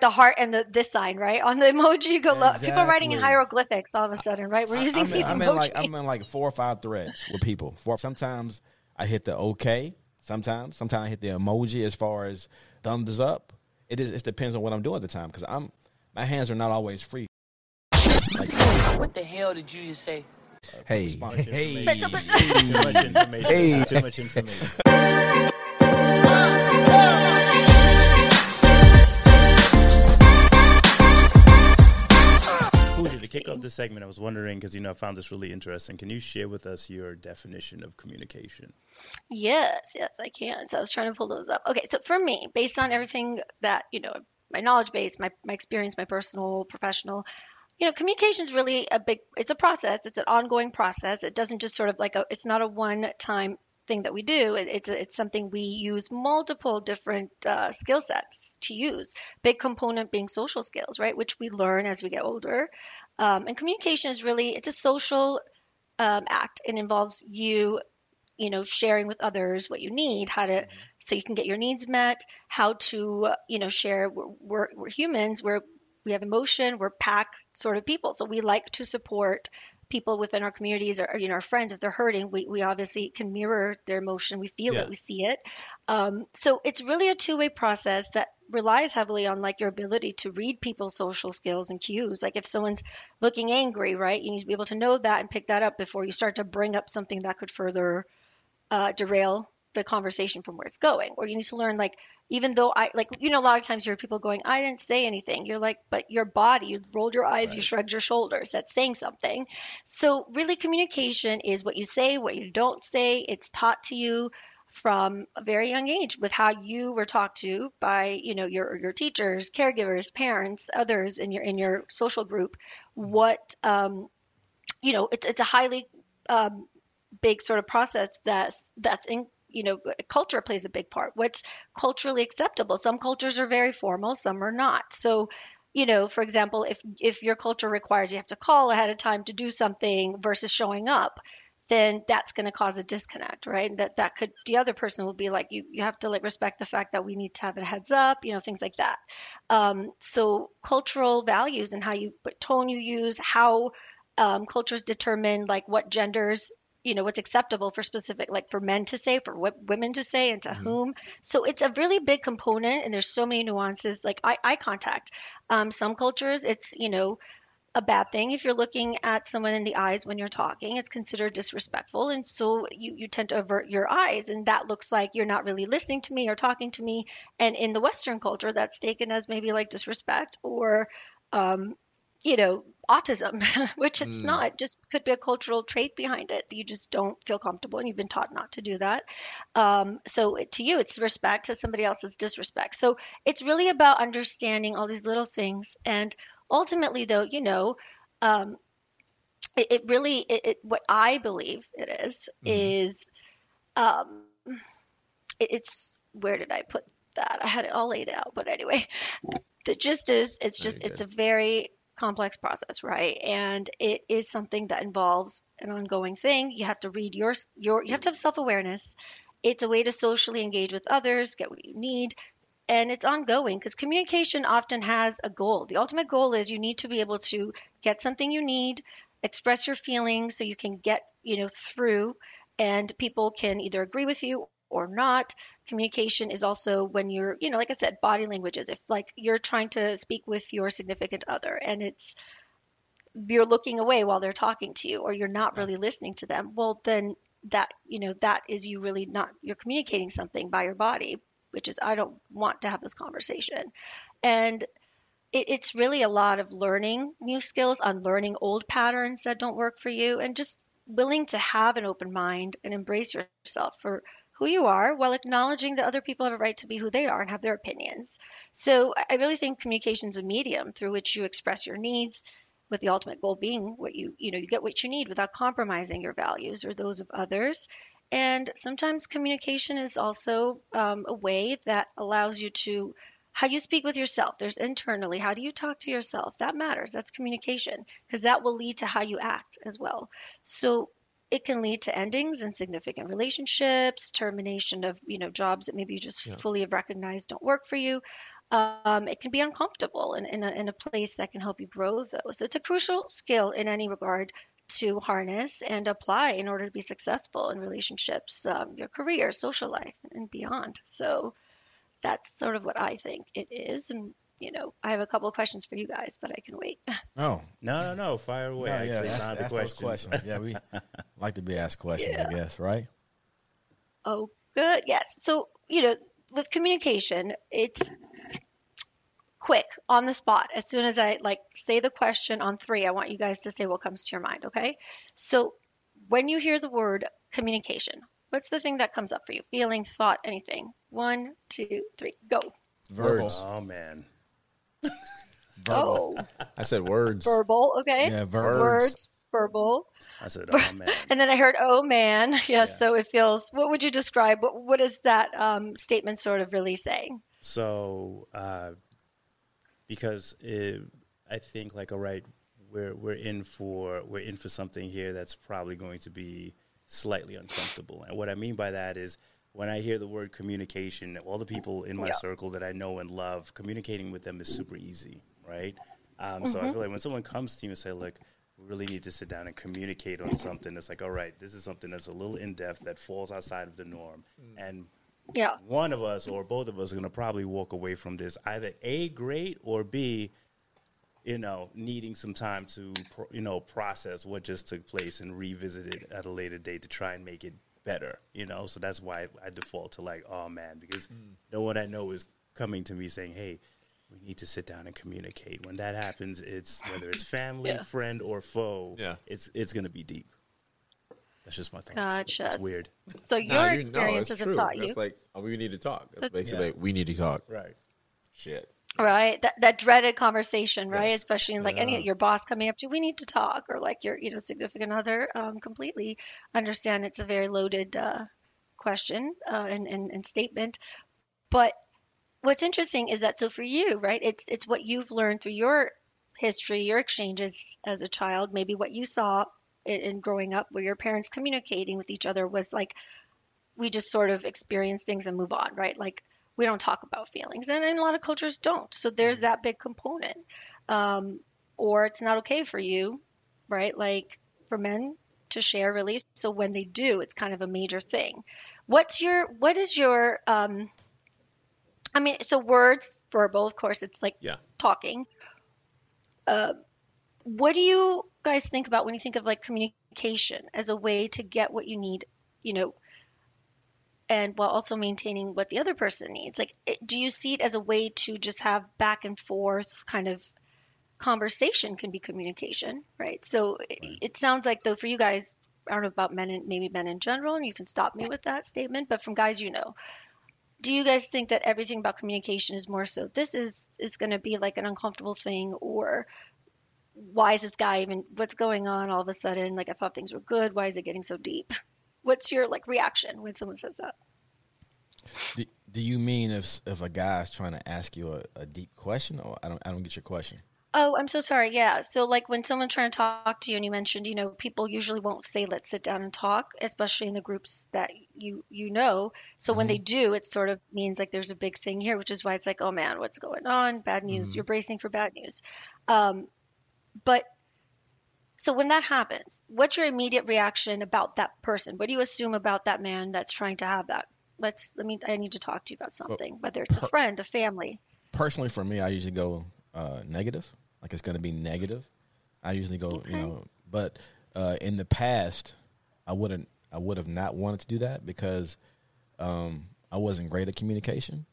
the heart and the this sign, right? On the emoji, you go look. People are writing in hieroglyphics all of a sudden, right? We're using I'm, in, these I'm emojis. in like I'm in like four or five threads with people. For sometimes I hit the okay. Sometimes, sometimes I hit the emoji as far as thumbs up. It is. It depends on what I'm doing at the time because I'm my hands are not always free. Like What the hell did you just say? Hey, much hey, Too much information. Too much information. To kick off this segment, I was wondering because you know I found this really interesting. Can you share with us your definition of communication? Yes, yes, I can. So I was trying to pull those up. Okay, so for me, based on everything that, you know, my knowledge base, my, my experience, my personal, professional, you know, communication is really a big, it's a process. It's an ongoing process. It doesn't just sort of like a, it's not a one time thing that we do. It, it's, it's something we use multiple different uh, skill sets to use. Big component being social skills, right? Which we learn as we get older. Um, and communication is really, it's a social um, act. It involves you you know sharing with others what you need how to so you can get your needs met how to you know share we're, we're, we're humans we're we have emotion we're pack sort of people so we like to support people within our communities or, you know our friends if they're hurting we, we obviously can mirror their emotion. We feel Yeah. it we see it. Um, so it's really a two-way process that relies heavily on like your ability to read people's social skills and cues. Like if someone's looking angry right you need to be able to know that and pick that up before you start to bring up something that could further uh, derail the conversation from where it's going. Or you need to learn, like, even though I, like, you know, a lot of times you hear people going, I didn't say anything. You're like, but your body, you rolled your eyes, you shrugged your shoulders. That's saying something. So, really, communication is what you say, what you don't say. It's taught to you from a very young age with how you were talked to by you know your your teachers caregivers parents others in your in your social group what um you know it's it's a highly um big sort of process that's that's in you know culture plays a big part. What's culturally acceptable? Some cultures are very formal some are not. So you know for example if if your culture requires you have to call ahead of time to do something versus showing up then that's going to cause a disconnect right? That that could the other person will be like you you have to like respect the fact that we need to have a heads up you know things like that. Um, so cultural values and how you what tone you use how um, cultures determine like what genders you know what's acceptable for specific like for men to say for w- women to say and to whom. So it's a really big component and there's so many nuances. Like eye, eye contact. Um, some cultures it's you know a bad thing if you're looking at someone in the eyes when you're talking. It's considered disrespectful and so you, you tend to avert your eyes and that looks like you're not really listening to me or talking to me. And in the western culture that's taken as maybe like disrespect or um, you know autism which it's not just could be a cultural trait behind it. You just don't feel comfortable and you've been taught not to do that. Um, so to you it's respect. To somebody else's disrespect. So it's really about understanding all these little things. And ultimately though you know um, it, it really it, it what i believe it is, is um, it, it's where did i put that? I had it all laid out but anyway. The gist is it's just it's a very complex process right? And it is something that involves an ongoing thing. You have to read your your you have to have self-awareness. It's a way to socially engage with others get what you need and it's ongoing because communication often has a goal. The ultimate goal is you need to be able to get something you need express your feelings so you can get you know through and people can either agree with you or not communication is also when you're you know like i said body languages. If like you're trying to speak with your significant other and it's you're looking away while they're talking to you or you're not really listening to them well then that you know that is you really not you're communicating something by your body which is i don't want to have this conversation. And it, it's really a lot of learning new skills unlearning old patterns that don't work for you and just willing to have an open mind and embrace yourself for who you are while acknowledging that other people have a right to be who they are and have their opinions. So i really think communication is a medium through which you express your needs with the ultimate goal being what you you know you get what you need without compromising your values or those of others. And sometimes communication is also um, a way that allows you to how you speak with yourself. There's internally how do you talk to yourself? That matters. That's communication because that will lead to how you act as well. So it can lead to endings in significant relationships termination of you know jobs that maybe you just fully have recognized don't work for you um, it can be uncomfortable in, in, a, in a place that can help you grow those. It's a crucial skill in any regard to harness and apply in order to be successful in relationships, um, your career, social life, and beyond. So that's sort of what I think it is. And, you know, I have a couple of questions for you guys, but I can wait. Oh, No, no, no. Fire away. no, yeah, it's ask, the ask those questions. questions. Yeah, we like to be asked questions, I guess, right? Oh, good. Yes. So, you know, with communication, it's quick on the spot. As soon as I like say the question on three, I want you guys to say what comes to your mind. Okay. So, when you hear the word communication, what's the thing that comes up for you? Feeling, thought, anything? One, two, three, go. Verbal. Oh man. Oh, I said words. verbal. Okay. Yeah, verbal. Words, verbal. I said, oh man. And then I heard, oh man. Yes. So it feels, what would you describe? What, what is that um, statement sort of really saying? So, uh, because it, I think like, all right, we're we're in for we're in for something here that's probably going to be slightly uncomfortable. And what I mean by that is when I hear the word communication, all the people in my Yeah. circle that I know and love, communicating with them is super easy, right? Um, So I feel like when someone comes to you and say, "Look, we really need to sit down and communicate on something," it's like, all right, this is something that's a little in depth that falls outside of the norm, and Yeah. one of us or both of us are going to probably walk away from this either a great or b you know needing some time to pro- you know process what just took place and revisit it at a later date to try and make it better you know so that's why i default to like oh man because no one i know is coming to me saying hey we need to sit down and communicate when that happens it's whether it's family Yeah. friend or foe Yeah. it's it's going to be deep that's just my thing. Gotcha. it's weird So your Nah, you- no, experiences it's have true. taught you. That's like oh, we need to talk. That's, That's- basically Yeah. we need to talk. right Shit. Right? That, that dreaded conversation right? Yes. especially in like any Yeah. your boss coming up to you we need to talk or like your you know significant other um, completely understand it's a very loaded uh, question uh, and, and, and statement. But what's interesting is that so for you right it's it's what you've learned through your history your exchanges as a child. Maybe what you saw in, in growing up where your parents communicating with each other was like we just sort of experience things and move on right? Like we don't talk about feelings and, and a lot of cultures don't. So there's that big component. Um, or it's not okay for you right? Like for men to share really. So when they do it's kind of a major thing. What's your what is your um i mean so words verbal of course it's like Yeah. talking. Uh, what do you guys think about when you think of like communication as a way to get what you need you know and while also maintaining what the other person needs. Like it, do you see it as a way to just have back and forth kind of conversation can be communication right? So it, it sounds like though for you guys i don't know about men and maybe men in general and you can stop me with that statement but from guys you know do you guys think that everything about communication is more so this is is going to be like an uncomfortable thing or why is this guy even what's going on all of a sudden? Like i thought things were good. Why is it getting so deep what's your like reaction when someone says that? Do, do you mean if if a guy's trying to ask you a, a deep question, or I don't I don't get your question? oh i'm so sorry. Yeah. So like when someone's trying to talk to you and you mentioned you know people usually won't say let's sit down and talk especially in the groups that you you know. So when they do it sort of means like there's a big thing here which is why it's like oh man what's going on? Bad news. You're bracing for bad news. Um, but so when that happens what's your immediate reaction about that person what do you assume about that man that's trying to have that let's let me i need to talk to you about something whether it's a friend a family Personally, for me, I usually go uh, negative. Like it's going to be negative. I usually go, you know, but uh, in the past, I wouldn't. I would have not wanted to do that because um, I wasn't great at communication.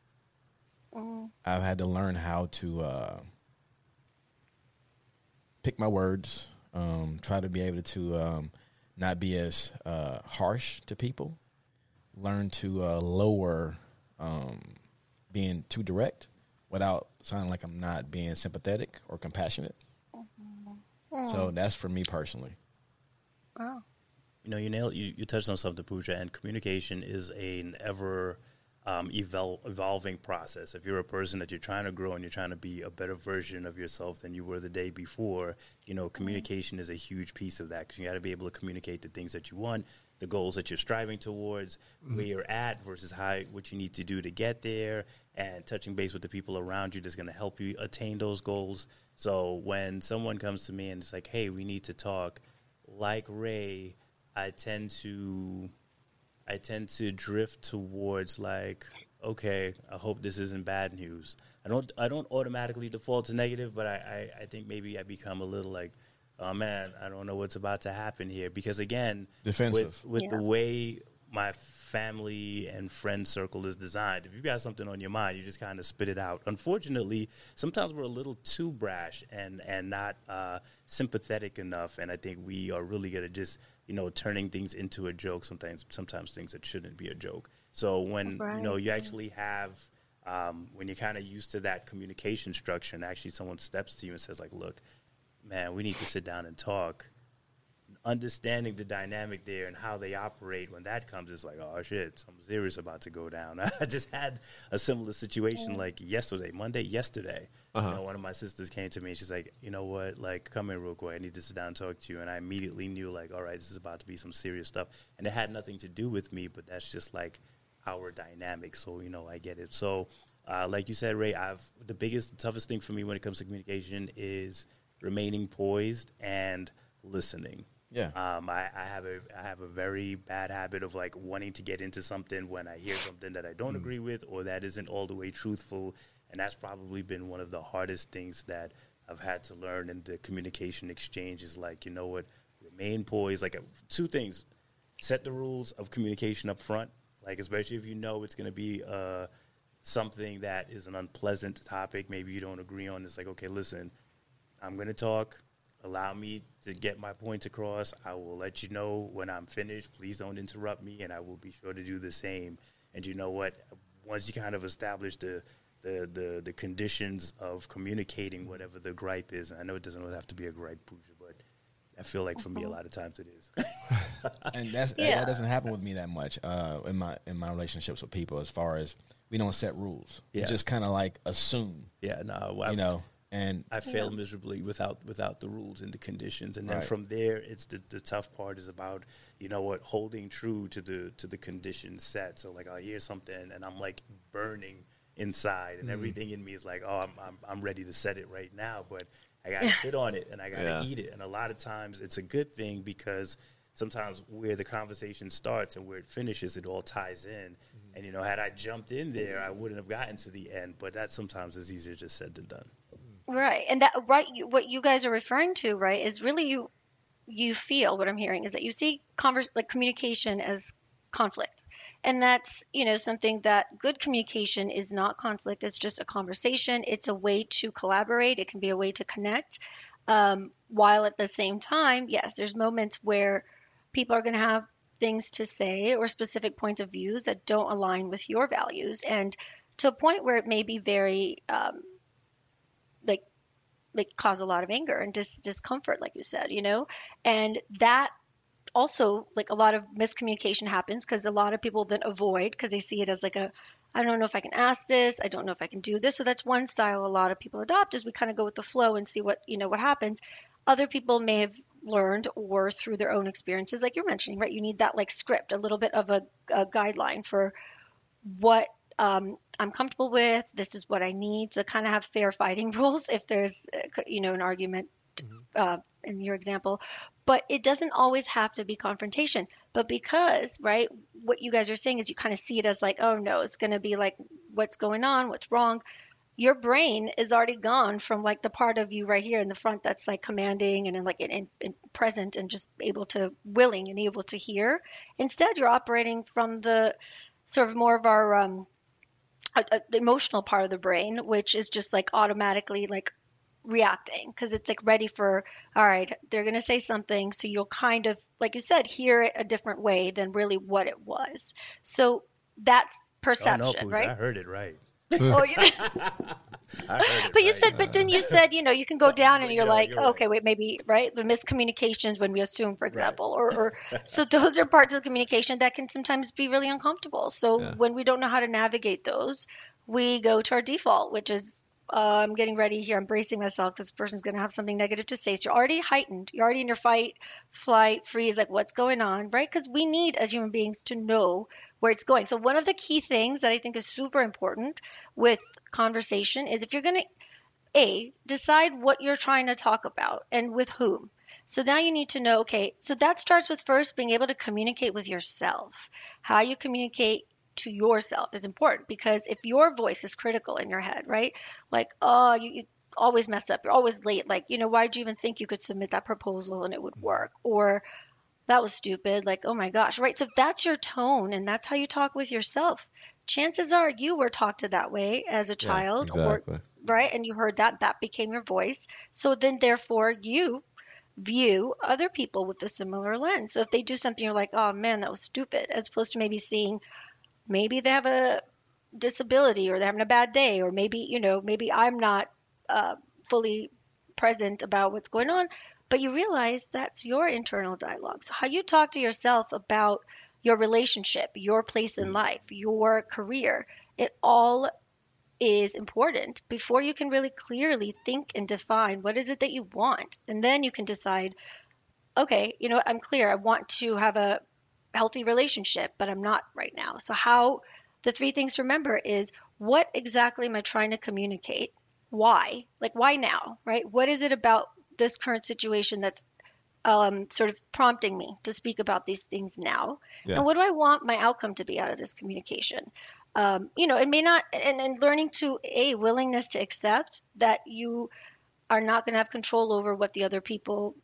I've had to learn how to uh, pick my words, um, try to be able to um, not be as uh, harsh to people, learn to uh, lower um, being too direct without sounding like I'm not being sympathetic or compassionate. So that's for me personally. oh You know, you nailed you, you touched on something, Pooja, and communication is an ever um, evol- evolving process. If you're a person that you're trying to grow and you're trying to be a better version of yourself than you were the day before, you know, communication is a huge piece of that because you got to be able to communicate the things that you want the goals that you're striving towards, Mm-hmm. where you're at versus how what you need to do to get there, and touching base with the people around you that's going to help you attain those goals. So when someone comes to me and it's like, "Hey, we need to talk," like Ray, I tend to I tend to drift towards like, okay, I hope this isn't bad news. I don't I don't automatically default to negative, but I, I, I think maybe I become a little like, oh man, I don't know what's about to happen here. Because again, Defensive. with with Yeah. the way my family and friend circle is designed, if you've got something on your mind, you just kind of spit it out. Unfortunately, sometimes we're a little too brash and and not uh, sympathetic enough, and I think we are really good at just you know turning things into a joke. Sometimes sometimes things that shouldn't be a joke. So when you know you actually have um, when you're kind of used to that communication structure, and actually someone steps to you and says like, "Look, man, we need to sit down and talk." Understanding the dynamic there and how they operate when that comes it's like oh shit something serious about to go down. I just had a similar situation like yesterday monday yesterday. You know, one of my sisters came to me and she's like you know what? Like come in real quick. I need to sit down and talk to you. And i immediately knew like all right this is about to be some serious stuff. And it had nothing to do with me but that's just like our dynamic. So you know i get it. So uh, like you said ray i've the biggest toughest thing for me when it comes to communication is remaining poised and listening Yeah. um, I, I have a I have a very bad habit of like wanting to get into something when I hear something that I don't agree with or that isn't all the way truthful, and that's probably been one of the hardest things that I've had to learn in the communication exchange. Is like you know what, remain poised. Like two things: set the rules of communication up front, like especially if you know it's going to be uh, something that is an unpleasant topic. Maybe you don't agree on. It's like okay, listen, I'm going to talk. Allow me to get my points across. I will let you know when I'm finished. Please don't interrupt me, and I will be sure to do the same. And you know what? Once you kind of establish the the the, the conditions of communicating whatever the gripe is, and I know it doesn't always have to be a gripe, Pooja, but I feel like for me a lot of times it is. and that's that- Yeah. that doesn't happen with me that much uh, in my in my relationships with people. As far as we don't set rules, we just kind of like assume, yeah, no, I, you know. And I failed miserably without without the rules and the conditions, and then Right. from there, it's the, the tough part is about you know what holding true to the to the conditions set. So like I hear something and I'm like burning inside, and mm-hmm. everything in me is like, oh, I'm, I'm I'm ready to set it right now, but I gotta sit on it and I gotta Yeah. eat it. And a lot of times, it's a good thing because sometimes where the conversation starts and where it finishes, it all ties in. Mm-hmm. And you know, had I jumped in there, I mm-hmm. wouldn't have gotten to the end. But that sometimes is easier just said than done. Right, and that right, you, what you guys are referring to, right, is really you. You feel what I'm hearing is that you see converse like communication as conflict, and that's you know something that good communication is not conflict. It's just a conversation. It's a way to collaborate. It can be a way to connect. Um, while at the same time, yes, there's moments where people are going to have things to say or specific points of views that don't align with your values, and to a point where it may be very um, like cause a lot of anger and dis- discomfort like you said you know? And that also like a lot of miscommunication happens because a lot of people then avoid because they see it as like a i don't know if i can ask this. I don't know if i can do this. So that's one style a lot of people adopt is we kind of go with the flow and see what you know what happens. Other people may have learned or through their own experiences like you're mentioning right? You need that like script a little bit of a, a guideline for what um, I'm comfortable with. This is what I need to kind of have fair fighting rules if there's, uh, you know, an argument uh, in your example. But it doesn't always have to be confrontation. But because, right, what you guys are saying is you kind of see it as like, oh no, it's going to be like, what's going on? What's wrong? Your brain is already gone from like the part of you right here in the front that's like commanding and like in, in, in present and just able to willing and able to hear. Instead, you're operating from the sort of more of our um, a, a, the emotional part of the brain, which is just like automatically like reacting because it's like ready for all right they're going to say something so you'll kind of like you said hear it a different way than really what it was so that's perception oh, no, right I heard it right. oh, heard it but you right. said but then you said you know you can go down and you're no, like you're right. okay wait maybe right the miscommunications when we assume for example or, or so those are parts of communication that can sometimes be really uncomfortable so Yeah. when we don't know how to navigate those we go to our default which is uh, I'm getting ready here. I'm bracing myself because this person's going to have something negative to say. So you're already heightened. You're already in your fight, flight, freeze, like what's going on, right? Because we need, as human beings, to know where it's going. So one of the key things that I think is super important with conversation is if you're going to, A, decide what you're trying to talk about and with whom. So now you need to know, okay, so that starts with first being able to communicate with yourself. How you communicate to yourself is important because if your voice is critical in your head, right? Like, oh, you, you always mess up, you're always late. Like, you know, why did you even think you could submit that proposal and it would work? Or that was stupid. Like, oh my gosh, right? So if that's your tone and that's how you talk with yourself, chances are you were talked to that way as a child exactly. or right and you heard that that became your voice so then therefore you view other people with a similar lens so if they do something you're like oh man that was stupid as opposed to maybe seeing maybe they have a disability or they're having a bad day or maybe you know maybe i'm not uh, fully present about what's going on. But you realize that's your internal dialogue so how you talk to yourself about your relationship your place in life your career it all is important before you can really clearly think and define what is it that you want. And then you can decide okay you know what i'm clear. I want to have a healthy relationship, but I'm not right now. So, how the three things to remember is what exactly am I trying to communicate? Why? Like, why now, right? What is it about this current situation that's um, sort of prompting me to speak about these things now? Yeah. And what do I want my outcome to be out of this communication? Um, you know, it may not, and, and learning to a willingness to accept that you are not going to have control over what the other people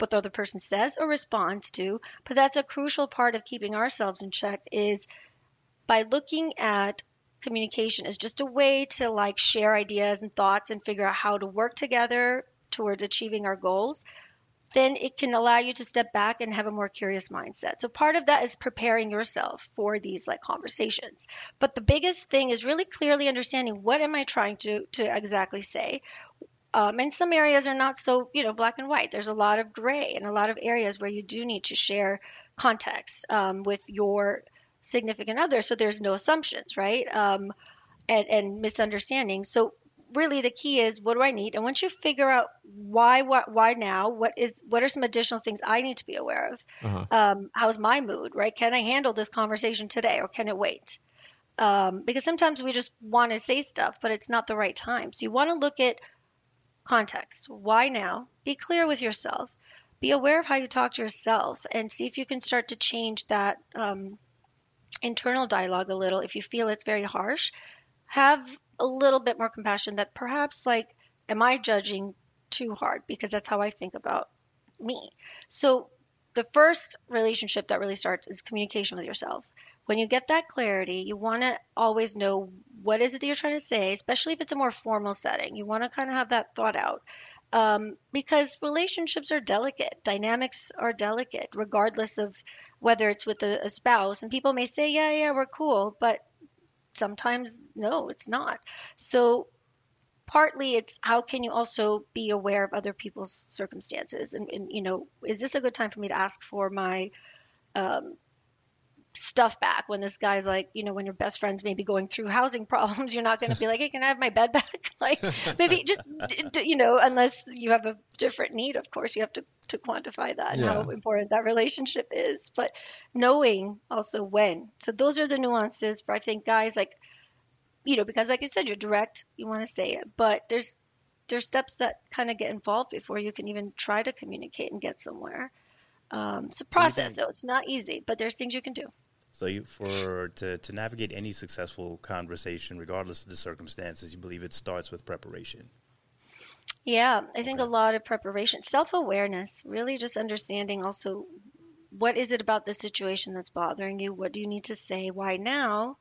what the other person says or responds to but that's a crucial part of keeping ourselves in check is by looking at communication as just a way to like share ideas and thoughts and figure out how to work together towards achieving our goals then it can allow you to step back and have a more curious mindset. So part of that is preparing yourself for these like conversations. But the biggest thing is really clearly understanding what am I trying to to exactly say? Um, and some areas are not so, you know, black and white. There's a lot of gray and a lot of areas where you do need to share context um, with your significant other. So there's no assumptions, right? Um, and, and misunderstandings. So really the key is what do I need? And once you figure out why, what, why now, what is, what are some additional things I need to be aware of? Uh-huh. Um, how's my mood, right? Can I handle this conversation today or can it wait? Um, because sometimes we just want to say stuff, but it's not the right time. So you want to look at context. Why now? Be clear with yourself. Be aware of how you talk to yourself and see if you can start to change that um, internal dialogue a little. If you feel it's very harsh, have a little bit more compassion that perhaps, like, am I judging too hard? Because that's how I think about me. So, the first relationship that really starts is communication with yourself. When you get that clarity, you want to always know what is it that you're trying to say, especially if it's a more formal setting. You want to kind of have that thought out. Um, because relationships are delicate, dynamics are delicate, regardless of whether it's with a, a spouse. And people may say, yeah, yeah, we're cool, but sometimes no, it's not. So partly it's how can you also be aware of other people's circumstances and, and you know is this a good time for me to ask for my um, stuff back when this guy's like you know when your best friend's maybe going through housing problems you're not going to be like hey can i have my bed back? Like maybe just you know unless you have a different need of course you have to to quantify that and how important that relationship is. But knowing also when so those are the nuances but i think guys like you know because like you said you're direct you want to say it but there's there's steps that kind of get involved before you can even try to communicate and get somewhere. Um, it's a process so it's not easy but there's things you can do So you, for to, to navigate any successful conversation, regardless of the circumstances, you believe it starts with preparation. Yeah, I think a lot of preparation, self awareness, really just understanding also what is it about the situation that's bothering you? What do you need to say? Why now?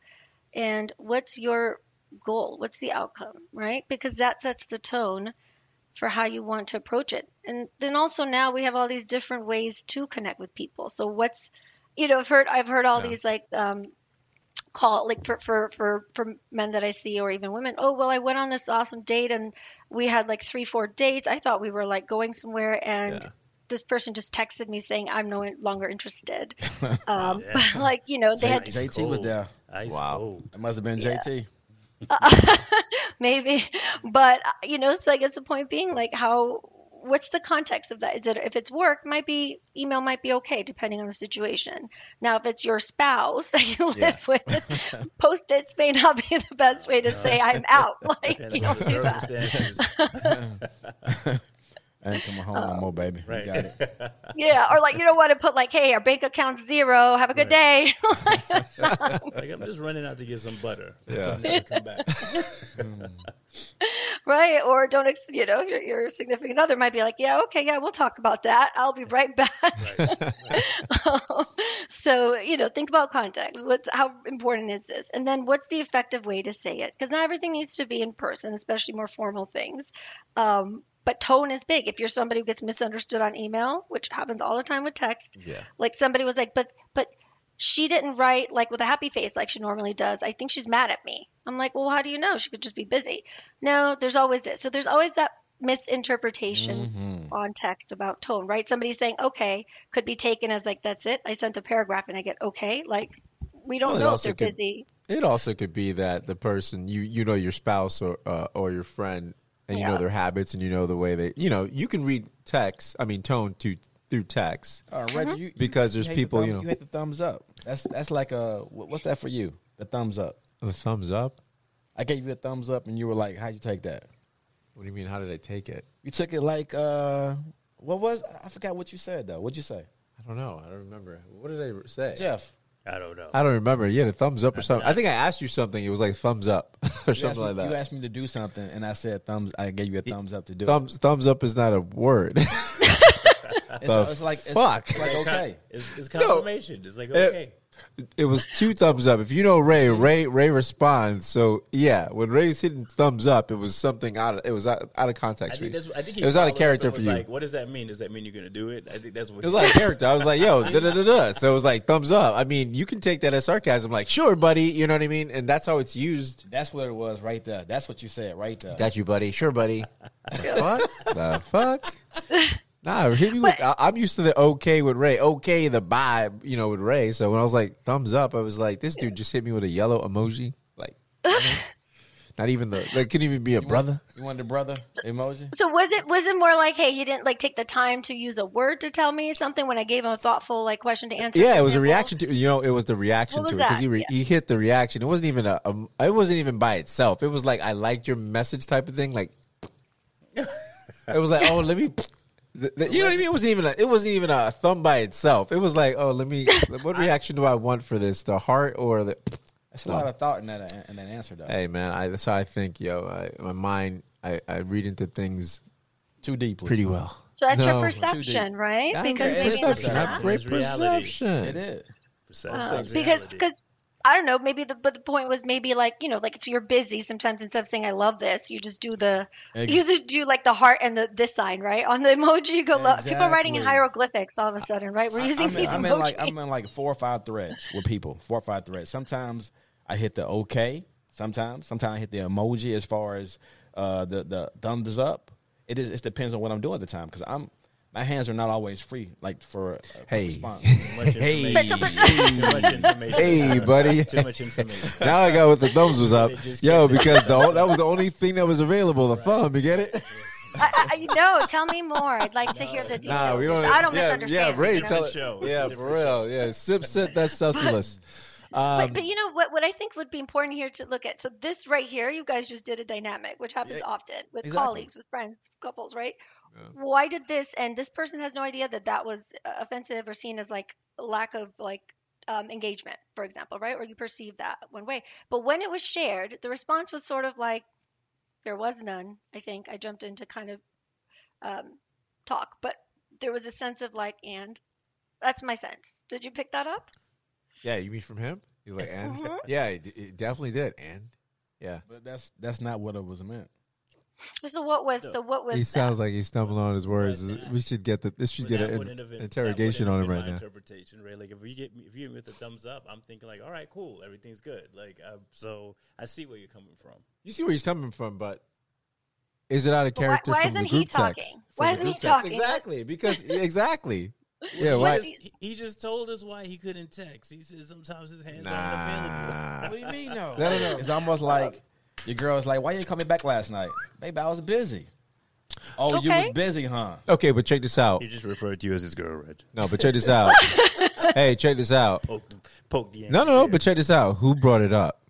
And what's your goal? What's the outcome, right? Because that sets the tone for how you want to approach it. And then also now we have all these different ways to connect with people. So what's you know, I've heard I've heard all Yeah. these like um call like for, for for for men that I see or even women. Oh well, I went on this awesome date and we had like three four dates. I thought we were like going somewhere and Yeah. this person just texted me saying I'm no longer interested. Um, like you know they J- had JT was there. Ice Wow. cold. It must have been JT. maybe. But uh, you know, so I guess the point being, like, how what's the context of that? Is it if it's work, might be email might be okay depending on the situation. Now, if it's your spouse that you live Yeah. with, post-its may not be the best way to say I'm out. Like, you don't do that. circumstances. I ain't coming home no more, baby. You Right. got it. Yeah, or like you don't want to put like, hey, our bank account's zero. Have a good day. like I'm just running out to get some butter. Yeah. Come back. right? Or don't, ex- you know, your, your significant other might be like, yeah, okay, yeah, we'll talk about that. I'll be right back. Right. so, you know, think about context. What's how important is this? And then what's the effective way to say it? Because not everything needs to be in person, especially more formal things. Um, but tone is big. If you're somebody who gets misunderstood on email, which happens all the time with text, Yeah. like somebody was like, but but she didn't write like with a happy face like she normally does. I think she's mad at me. I'm like, well, how do you know? She could just be busy. No, there's always this. So there's always that misinterpretation Mhm. on text about tone, right? Somebody saying okay could be taken as like that's it. I sent a paragraph and I get okay. Like we don't Well, know if they're could- busy. It also could be that the person you you know your spouse or uh, or your friend and you know their habits and you know the way they you know you can read text I mean tone to through text Uh, Reggie, you, Because you there's the people, thumb- you know- you hate the thumbs up. That's that's like a what's that for you? The thumbs up. the thumbs up. I gave you a thumbs up, and you were like, "How'd you take that?" What do you mean? How did I take it? You took it like, uh, what was? I forgot what you said though. What'd you say, I don't know. I don't remember. What did I say? Jeff? I don't know. I don't remember. Yeah, the thumbs up or something. I think I asked you something. It was like thumbs up or You asked, something me, like that. you asked me to do something, and I said thumbs. I gave you a thumbs up to do thumbs thumbs up is not a word. it. It's, the it's like it's, fuck? it's like okay. It's, it's confirmation. It's like okay. it was two thumbs up. If you know Ray, Ray Ray responds. So yeah, when Ray's hitting thumbs up, it was something out of it was out, out of context. for think that's. I think he it was out of character for you. Like, what does that mean? Does that mean you're gonna do it? I think that's what It was out of character. I was like, yo, da da da da. So it was like thumbs up. I mean, you can take that as sarcasm, like, sure, buddy. You know what I mean? And that's how it's used. That's what it was right there. That's what you said right there. Got you, buddy. Sure, buddy. what the fuck? Nah, hit me with. I, I'm used to the okay with Ray, okay the bye, you know, with Ray. So when I was like thumbs up, I was like, this dude just hit me with a yellow emoji, like, not even the like, couldn't even be a brother. You wanted a brother emoji? So was it was it more like, hey, he didn't like take the time to use a word to tell me something when I gave him a thoughtful like question to answer? Yeah, it was a reaction to you know, it was the reaction What to it because he re- Yeah. he hit the reaction. It wasn't even a, um, it wasn't even by itself. It was like I liked your message type of thing. Like, it was like, oh, let me. The- the- you know what I mean? It wasn't even a, it wasn't even a thumb by itself. It was like, oh, let me. What reaction do I want for this? The heart or the? That's a lot of thought in that in that answer though. Hey man, I, that's how I think, yo. I, my mind, I, I read into things Too deeply. pretty well. So that's your perception, right? Yeah, Because maybe it's in the perception. past- Not great perception. It is. Perception Uh, because because I don't know, maybe the but the point was maybe like you know like if you're busy sometimes instead of saying I love this, you just do the Ex- you just do like the heart and the this sign right on the emoji. You go love people are writing in hieroglyphics all of a sudden, right? We're using I'm, in, these I'm in like I'm in like four or five threads with people. Four or five threads. Sometimes I hit the okay. Sometimes, sometimes I hit the emoji as far as uh, the the thumbs up. It is. It depends on what I'm doing at the time because I'm my hands are not always free. Like for, uh, Hey. response. Too much Hey. Too much information. Hey, buddy. Too much information. Now I got what the thumbs was up. Yo, because the o- that was the only thing that was available, the thumb. You get it? I, I, you know, tell me more. I'd like to hear the details. Nah, we don't. I don't yeah, misunderstand. Yeah, Ray, tell Different show. it. Yeah, for different real. Yeah, sip, sip. That's Celsius. Um, but, but you know what? What I think would be important here to look at. So this right here, you guys just did a dynamic, which happens Yeah, often with exactly. colleagues, with friends, couples, right? Why did this? And this person has no idea that that was uh, offensive or seen as like lack of like um, engagement, for example, right? Or you perceive that one way. But when it was shared, the response was sort of like there was none. I think I jumped into kind of um, talk, but there was a sense of like, and that's my sense. Did you pick that up? yeah, you mean from him? He's like, and Mhm. yeah, it, it definitely did. And yeah, But that's that's not what it was meant. So what was? So what was? he that? sounds like he's stumbling on his words. that- We should get the. This should But get an wouldn't been- interrogation on him right my now. Interpretation, right? Like if you get me, if you get me with the thumbs up, I'm thinking like, all right, cool, everything's good. Like, uh, so I see where you're coming from. You see where he's coming from, but is it out of But why- character why from the isn't he group text? talking? From Why isn't he text? talking? Exactly, because exactly. Yeah, why? He, he just told us why he couldn't text. He said sometimes his hands aren't available. Nah. What do you mean no? No, no, no. It's almost like Your girl's like, "Why you didn't call me back last night, baby? I was busy." Oh, you was busy, huh? Okay, but check this out. He just referred to you as his girl, Reg. No, but check this out. hey, check this out. Poke, poke the No, no, no. But check this out. Who brought it up?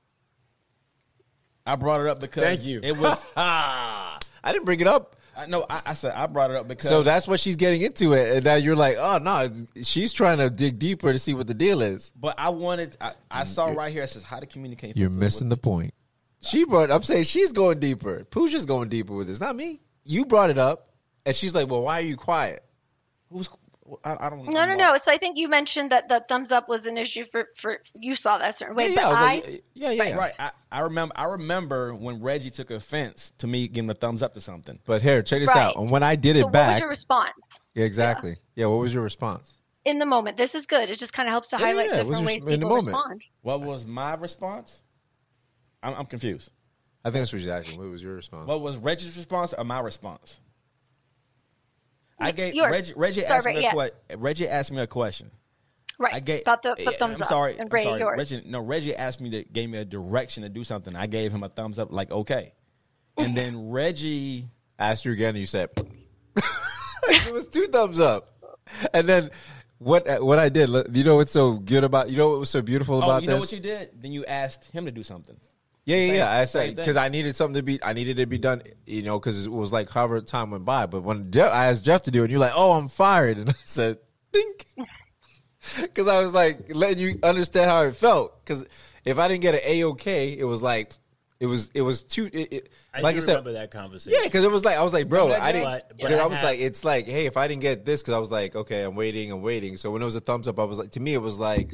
I brought it up because Thank you. It was Ah, I didn't bring it up. I know. I, I said I brought it up because So that's what she's getting into it, and now you're like, oh no, she's trying to dig deeper to see what the deal is. But I wanted. I, I saw right here. It says how to communicate. You're missing the point. She brought. I'm saying she's going deeper. Pooja's going deeper with this, not me. You brought it up, and she's like, well, why are you quiet? Who's? I, I don't. Know? No, no, no. So I think you mentioned that the thumbs up was an issue for for you saw that certain way, yeah, but yeah, I was I, like, yeah, yeah, yeah. Right. I, I remember. I remember when Reggie took offense to me giving a thumbs up to something. But here, check this Right. out. And when I did it so what was back, your response yeah, exactly. Yeah. what was your response? in the moment? This is good. It just kind of helps to Yeah, highlight yeah, it was different ways in the moment. respond. What was my response? I'm, I'm confused. I think that's what she's asking. What was your response? What was Reggie's response or my response? I gave Yours. Reggie. Reggie Sorry, asked me a yeah. que- Reggie asked me a question. Right. I gave About the, the thumbs I'm up. sorry. And I'm sorry. yours. Reggie, no, Reggie asked me to gave me a direction to do something. I gave him a thumbs up, like okay. And then Reggie, asked you again, and you said it was two thumbs up. And then what? What I did? You know what's so good about? You know what was so beautiful oh, about you know this? what you did? Then you asked him to do something. Yeah, yeah, yeah. I said because I needed something to be, I needed it to be done, you know, because it was like however time went by. But when Jeff, I asked Jeff to do it, and you're like, "Oh, I'm fired," and I said, "Think," because I was like letting you understand how it felt. Because if I didn't get an a okay, it was like it was it was too. It, it, I like do I said, remember that conversation. yeah, because it was like I was like, bro, Remember that I didn't. But- but I, I was have- like, it's like, hey, if I didn't get this, because I was like, okay, I'm waiting, I'm waiting. So when it was a thumbs up, I was like, to me, it was like,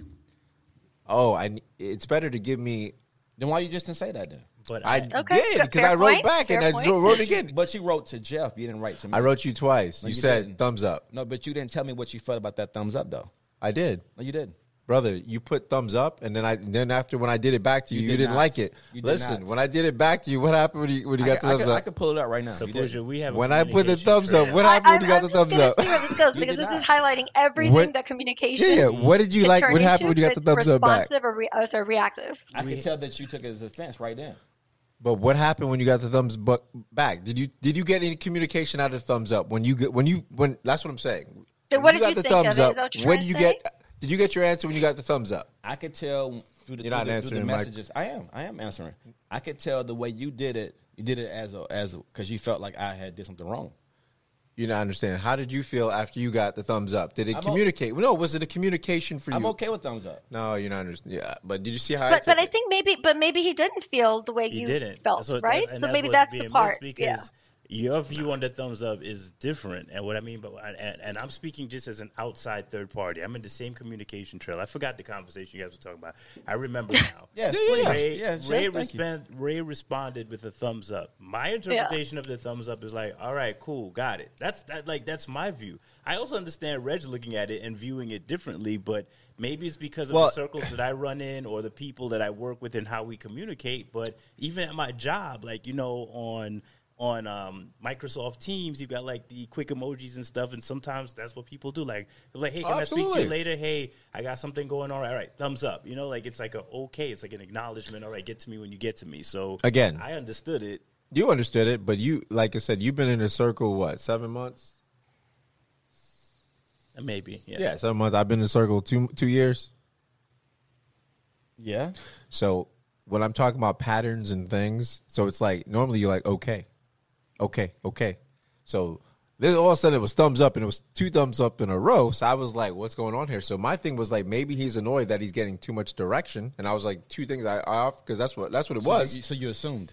oh, I. It's better to give me. Then why you just didn't say that then? But I I, Okay, did because I wrote point, back and I point. wrote again. But you wrote to Jeff. You didn't write to me. I wrote you twice. No, you, you said didn't. thumbs up. no, but you didn't tell me what you felt about that thumbs up though. I did, No, you didn't. Brother. You put thumbs up, and then I then after when I did it back to you, You you, did didn't not. like it. You did Listen, not. when I did it back to you, what happened when you when you got I, the I, thumbs could, I up? could pull it up right now. so You we have When I put the communication thumbs up, trail. what I, happened when you got I'm the thumbs up? see this goes because this is highlighting everything What- that communication. Yeah, yeah. What did you like? What happened when you got the thumbs up back? responsive Or re- uh, sorry, reactive. I can tell that you took it as offense right then. But what happened when you got the thumbs bu- back? Did you did you get any communication out of the thumbs up when you get when you when that's what I'm saying. So When what you did got you the think of thumbs it? Is up? what you're When trying did you get? Did you get your answer when you got the thumbs up? I could tell through the, You're not through the, through answering, the Mike. messages. I am. I am answering. I could tell the way you did it. You did it as a as because you felt like I had did something wrong. You not understand. How did you feel after you got the thumbs up? Did it I'm o- communicate? no, was it a communication for you? I'm okay with thumbs up. No, you're not understand. Yeah, but did you see how? I But took but I it? think maybe but maybe he didn't feel the way He you didn't. felt, That's what- right? that's- So and maybe what's that's the being part. missed Yeah. because your view on the thumbs up is different, and what I mean, but and, and I'm speaking just as an outside third party. I'm in the same communication trail. I forgot the conversation you guys were talking about. I remember now. Yes, Yeah, yeah, please. yeah. Ray, Yeah, Chef, Ray, thank you. respond, Ray responded with a thumbs up. My interpretation of the thumbs up is like, all right, cool, got it. That's that like that's my view. I also understand Reg looking at it and viewing it differently, but maybe it's because of Well- the circles that I run in or the people that I work with and how we communicate. But even at my job, like you know, on on um, Microsoft Teams, you've got like the quick emojis and stuff, and sometimes that's what people do. Like, like, hey, can I speak to you later? Hey, I got something going on. All right, thumbs up. You know, like it's like a okay, it's like an acknowledgement. All right, get to me when you get to me. So Again. I understood it. you understood it, but you, like I said, you've been in a circle what seven months? Maybe, yeah. Yeah, seven months. I've been in a circle two two years. Yeah. So when I'm talking about patterns and things, so it's like normally you're like okay, okay, okay. So then all of a sudden it was thumbs up and it was two thumbs up in a row. So I was like, what's going on here? So my thing was like maybe he's annoyed that he's getting too much direction, and I was like two things I I off because that's what that's what it So was, you, so you assumed.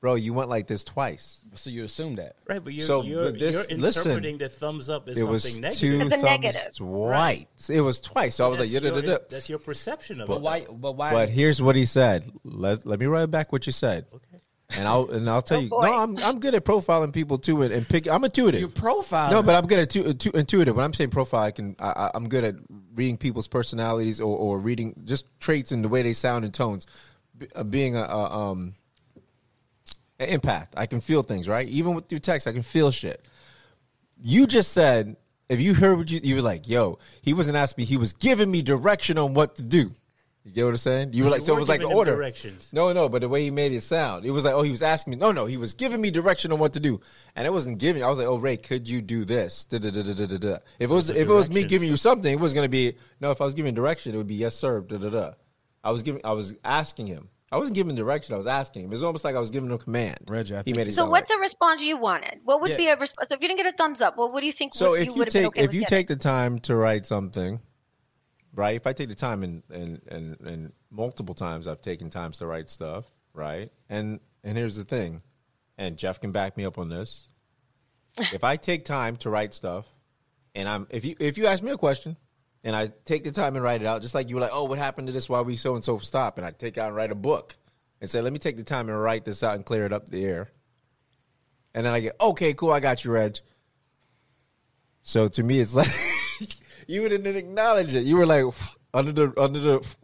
bro. You went like this twice. So you assumed that. Right, but you're, So, you're, but this- you're listen, interpreting the thumbs up as It was something two negative. It's a thumbs negative. right. It was twice. So I was That's like, yeah, your- da, da, da. That's your perception of But it. why? But why? But here's what he said. Let let me write back what you said. Okay. And I'll and I'll tell Oh, you. boy. No, I'm I'm good at profiling people too and, and pick. I'm intuitive. your profile. No, but I'm good at tu- tu- intuitive. When I'm saying profile, I can. I, I- I'm good at reading people's personalities or, or reading just traits and the way they sound and tones. B- uh, being a, a um an empath, I can feel things. Right, even with through text, I can feel shit. You just said if you heard what you you were like, yo, he wasn't asking me. He was giving me direction on what to do. You get what I'm saying? You were like, You so it was like an order. directions. No, no, but the way he made it sound, it was like, oh, he was asking me. No, no, he was giving me direction on what to do, and it wasn't giving. I was like, oh, Ray, could you do this? Da, da, da, da, da, da, da. If it was, the if it was me giving you something, it was going to be no. If I was giving direction, it would be yes, sir. Da, da, da. I was giving, I was asking him. I wasn't giving direction. I was asking him. It was almost like I was giving him a command. Reggie, I he think made it So sound what's like- the response you wanted? What would Yeah. be a response? So if you didn't get a thumbs up, well, what do you think? So would, if you you would been take okay if you getting? take the time to write something, right? If I take the time and and and and multiple times I've taken times to write stuff, right? And and here's the thing, and Jeff can back me up on this. if I take time to write stuff, and I'm if you if you ask me a question, and I take the time and write it out, just like you were like, oh, what happened to this? Why we so and so stop? And I take out and write a book and say, let me take the time and write this out and clear it up the air. And then I get, okay, cool, I got you, Reg. So to me, it's like you didn't acknowledge it. You were like under the under the.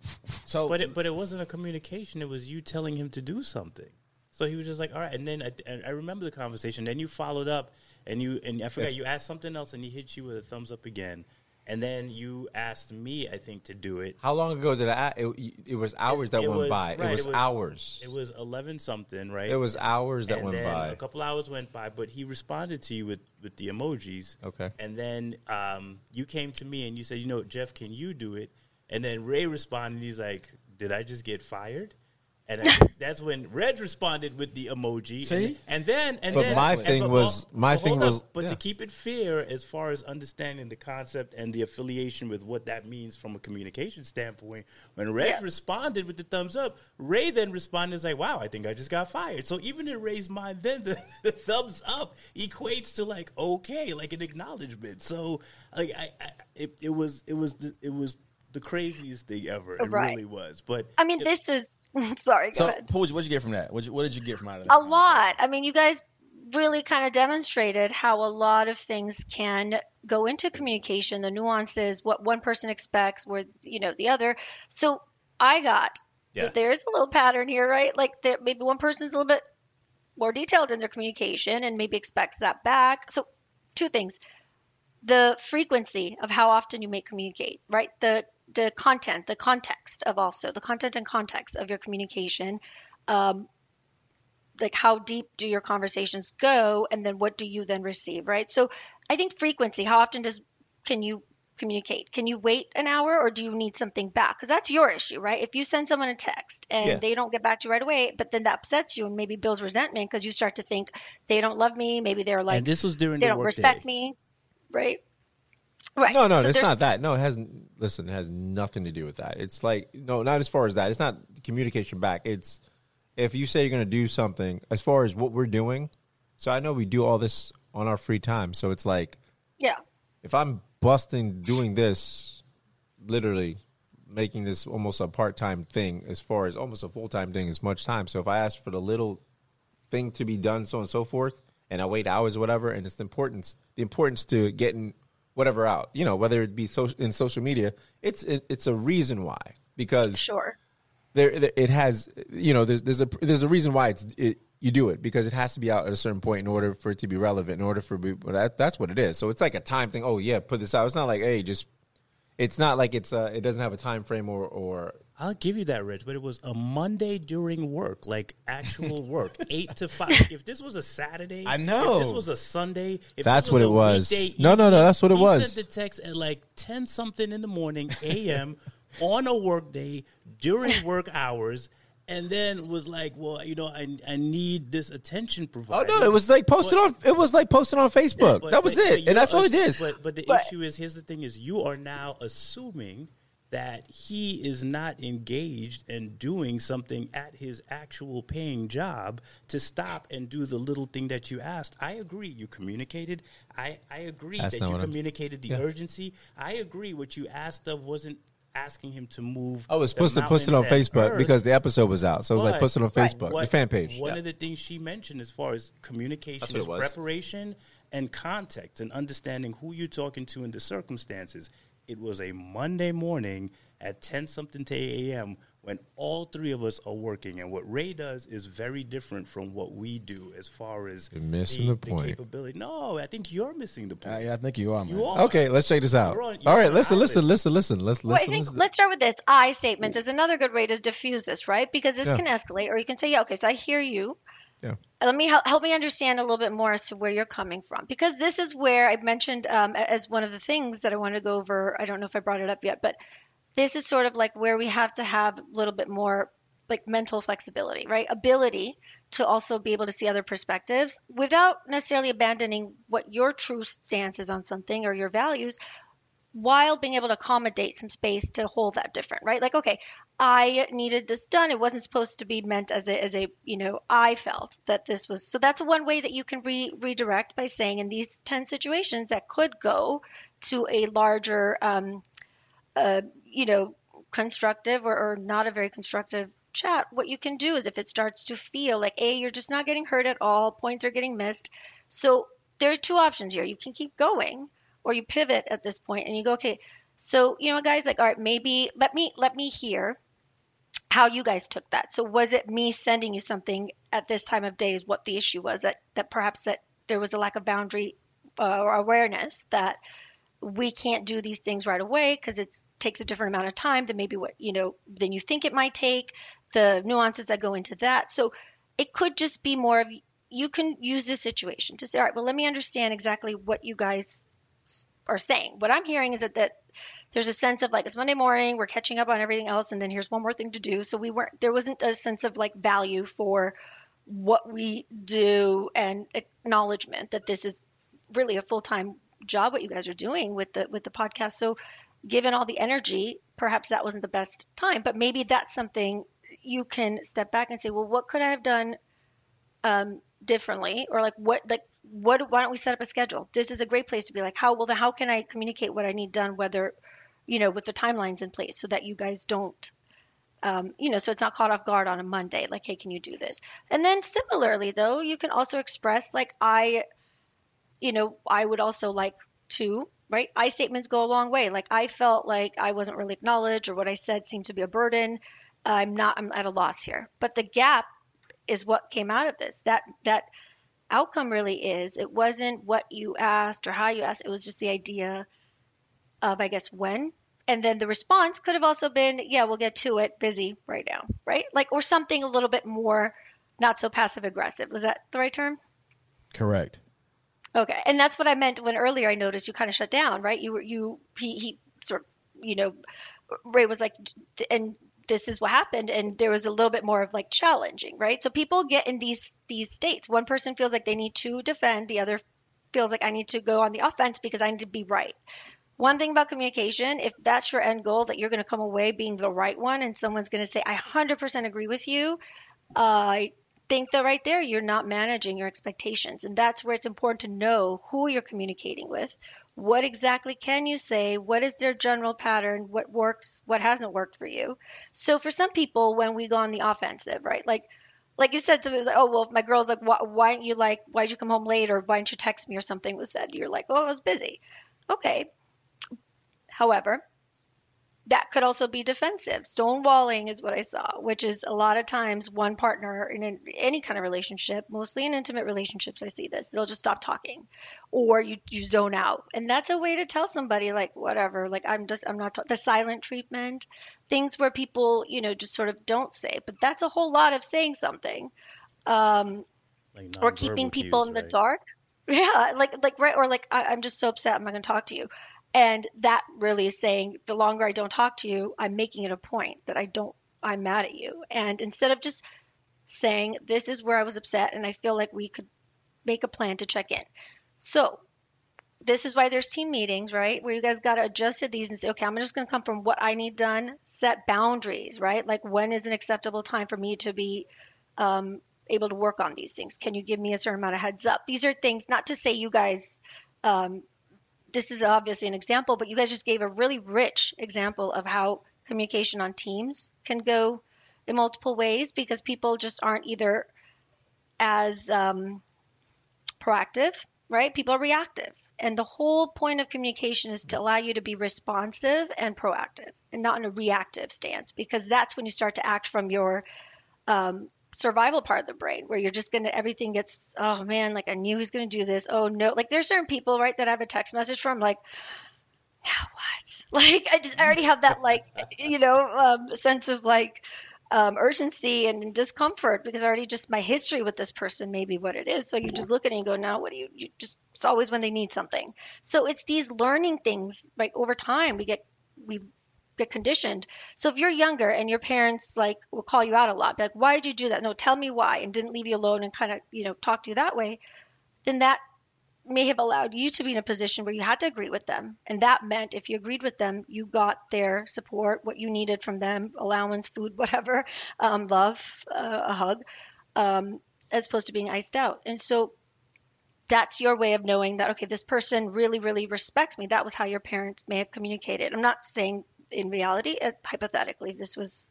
So, But it, but it wasn't a communication. It was you telling him to do something. So he was just like, all right. And then I, and I remember the conversation. Then you followed up, and you and I forgot you asked something else, and he hit you with a thumbs up again. And then you asked me, I think, to do it. How long ago did I? It, it was hours that It went was- by. right, it was hours. It was eleven something, right? It was hours that and went then by. A couple hours went by, but he responded to you with with the emojis. Okay. And then um, you came to me and you said, you know, Jeff, can you do it? And then Ray responded. He's like, Did I just get fired? And I that's when Reg responded with the emoji. See? and, and then and But then my and- thing but- was- but my hold thing up. was- but yeah. to keep it fair, as far as understanding the concept and the affiliation with what that means from a communication standpoint, when Reg Yeah. responded with the thumbs up, Ray then responded as like, "Wow, I think I just got fired." So even in Ray's mind, then the, the thumbs up equates to like okay, like an acknowledgement. So like I, I it, it was it was the, it was the craziest thing ever. It Right. really was. But I mean, it- this is sorry. Go so ahead. Pooja, what'd you get from that? What'd you, what did you get from out of that? a lot. I mean, you guys really kind of demonstrated how a lot of things can go into communication, the nuances, what one person expects, where you know the other. So I got Yeah. that there's a little pattern here, right? Like there, maybe one person's a little bit more detailed in their communication and maybe expects that back. So two things: the frequency of how often you may communicate, right? The the content, the context of also the content and context of your communication. Um, like how deep do your conversations go and then what do you then receive right so i think frequency how often does can you communicate can you wait an hour or do you need something back because that's your issue right if you send someone a text and Yeah. they don't get back to you right away but then that upsets you and maybe builds resentment because you start to think they don't love me maybe they're like and this was during they the don't respect day. me right right No, no, So it's not that. No, it hasn't. Listen, it has nothing to do with that. It's like no, not as far as that. It's not communication back. It's if you say you're going to do something. As far as what we're doing, so I know we do all this on our free time. So it's like yeah if I'm busting doing this, literally making this almost a part time thing, as far as almost a full time thing, as much time. So if I ask for the little thing to be done, so on and so forth, and I wait hours or whatever, and it's the importance, the importance to getting whatever out, you know, whether it be social in social media, it's it, it's a reason why because sure. there it has you know there's there's a there's a reason why it's it, you do it because it has to be out at a certain point in order for it to be relevant in order for but that, that's what it is. So it's like a time thing. Oh yeah put this out. It's not like hey just it's not like it's uh it doesn't have a time frame or or I'll give you that, Rich, but it was a Monday during work, like actual work, eight to five. If this was a Saturday, I know. If this was a Sunday, if That's what it was. weekday No, no, no, that's what it was. Sent the text at like ten something in the morning, a.m. on a work day during work hours, and then was like, "Well, you know, I I need this attention oh, provider. oh no it was like posted on it was like posted on Facebook But- that was but- but it and that's you're all it ass- is But, but the issue is, here's the thing: is you are now assuming that he is not engaged and doing something at his actual paying job to stop and do the little thing that you asked. I agree. You communicated. I, I agree That's that you what I'm- communicated the Yeah. urgency. I agree. What you asked of wasn't asking him to move. I was supposed to post it on Facebook earth. because the episode was out so I was like post it on. Facebook the fan page One Yeah. of the things she mentioned as far as communication what is preparation and context and understanding who you're talking to and the circumstances. It was a Monday morning at 10 something to 8 a.m. when all three of us are working. And what Ray does is very different from what we do as far as You're missing the point. capability. No, I think you're missing the point. Uh, yeah, I think you are, man. You are. Okay, let's check this out. You're on- All you're right, listen, listen, listen, listen. Let's Well, I listen. think listen. let's start with this. I statements is another good way to diffuse this, right? Because this Yeah. can escalate, or you can say, "Yeah, okay, so I hear you. Yeah. Let me help, help me understand a little bit more as to where you're coming from, because this is where I mentioned um, as one of the things that I wanted to go over. I don't know if I brought it up yet, but this is sort of like where we have to have a little bit more like mental flexibility, right? Ability to also be able to see other perspectives without necessarily abandoning what your true stance is on something or your values, while being able to accommodate some space to hold that different, right? Like, okay, I needed this done. It wasn't supposed to be meant as a, as a, you know, I felt that this was. So that's one way that you can re- redirect by saying in these 10 situations that could go to a larger, um, uh, you know, constructive or, or not a very constructive chat, what you can do is if it starts to feel like, A, you're just not getting heard at all, points are getting missed. So there are two options here. You can keep going or you pivot at this point and you go, okay, so you know, guys, like, all right, maybe let me let me hear how you guys took that. So was it me sending you something at this time of day is what the issue was that that perhaps that there was a lack of boundary uh, or awareness that we can't do these things right away because it takes a different amount of time than maybe what you know than you think it might take the nuances that go into that so it could just be more of you can use this situation to say all right well let me understand exactly what you guys are saying. What i'm hearing is that that there's a sense of like it's monday morning we're catching up on everything else and then here's one more thing to do. So we weren't there wasn't a sense of like value for what we do and acknowledgement that this is really a full-time job what you guys are doing with the with the podcast. So given all the energy perhaps that wasn't the best time but maybe that's something you can step back and say well what could i have done um, differently? Or like what like what why don't we set up a schedule? This is a great place to be like how well the, how can i communicate what i need done whether you know with the timelines in place so that you guys don't um, you know so it's not caught off guard on a monday like hey can you do this? And then similarly though you can also express like i you know i would also like to right? I statements go a long way. Like i felt like i wasn't really acknowledged or what i said seemed to be a burden. I'm not i'm at a loss here. But the gap is what came out of this. That that outcome really is it wasn't what you asked or how you asked it was just the idea of i guess when and then the response could have also been yeah we'll get to it busy right now right like or something a little bit more not so passive aggressive was that the right term Correct. Okay, and that's what I meant when earlier I noticed you kind of shut down, right? You were you he he sort of you know Ray was like, and this is what happened, and there was a little bit more of like challenging, right? So people get in these these states. One person feels like they need to defend, the other feels like I need to go on the offense because I need to be right. One thing about communication, if that's your end goal, that you're going to come away being the right one, and someone's going to say, "I 100% agree with you," I think that right there you're not managing your expectations and that's where it's important to know who you're communicating with what exactly can you say? What is their general pattern? What works? What hasn't worked for you? So for some people when we go on the offensive right like like you said something was like oh well if my girl's like why, why didn't you like why'd you come home late or why didn't you text me or something? was said you're like oh i was busy. Okay. However that could also be defensive. Stonewalling is what I saw, which is a lot of times one partner in an, any kind of relationship, mostly in intimate relationships, I see this. They'll just stop talking, or you you zone out, and that's a way to tell somebody like whatever, like I'm just I'm not ta- the silent treatment, things where people you know just sort of don't say, but that's a whole lot of saying something, um, Like or keeping people cues, in the right? dark. Yeah, like like right or like I, I'm just so upset I'm not going to talk to you. And that really is saying the longer I don't talk to you, I'm making it a point that I don't, I'm mad at you. And instead of just saying, this is where I was upset and I feel like we could make a plan to check in. So this is why there's team meetings, right? Where you guys got to adjust to these and say, okay, I'm just going to come from what I need done, set boundaries, right? Like when is an acceptable time for me to be um, able to work on these things? Can you give me a certain amount of heads up? These are things, not to say you guys, um, this is obviously an example, but you guys just gave a really rich example of how communication on teams can go in multiple ways because people just aren't either as um, proactive right? People are reactive. And the whole point of communication is to allow you to be responsive and proactive and not in a reactive stance because that's when you start to act from your um, survival part of the brain where you're just to, everything gets, oh man, like I knew he's to do this. Oh no. Like there's certain people, right, that I have a text message from, like, now what? Like I just, I already have that, like, you know, um, sense of like, um, urgency and discomfort because already just my history with this person may be what it is. So you just look at it and go, now what do you, you just, it's always when they need something. So it's these learning things, like over time we get, we get conditioned. So if you're younger and your parents like will call you out a lot, like, why did you do that? No, tell me why and didn't leave you alone and kind of, you know, talk to you that way, then that may have allowed you to be in a position where you had to agree with them. And that meant if you agreed with them, you got their support, what you needed from them, allowance, food, whatever, um, love, uh, a hug, um, as opposed to being iced out. And so that's your way of knowing that, okay, this person really, really respects me. That was how your parents may have communicated. I'm not saying in reality, uh, hypothetically, if this was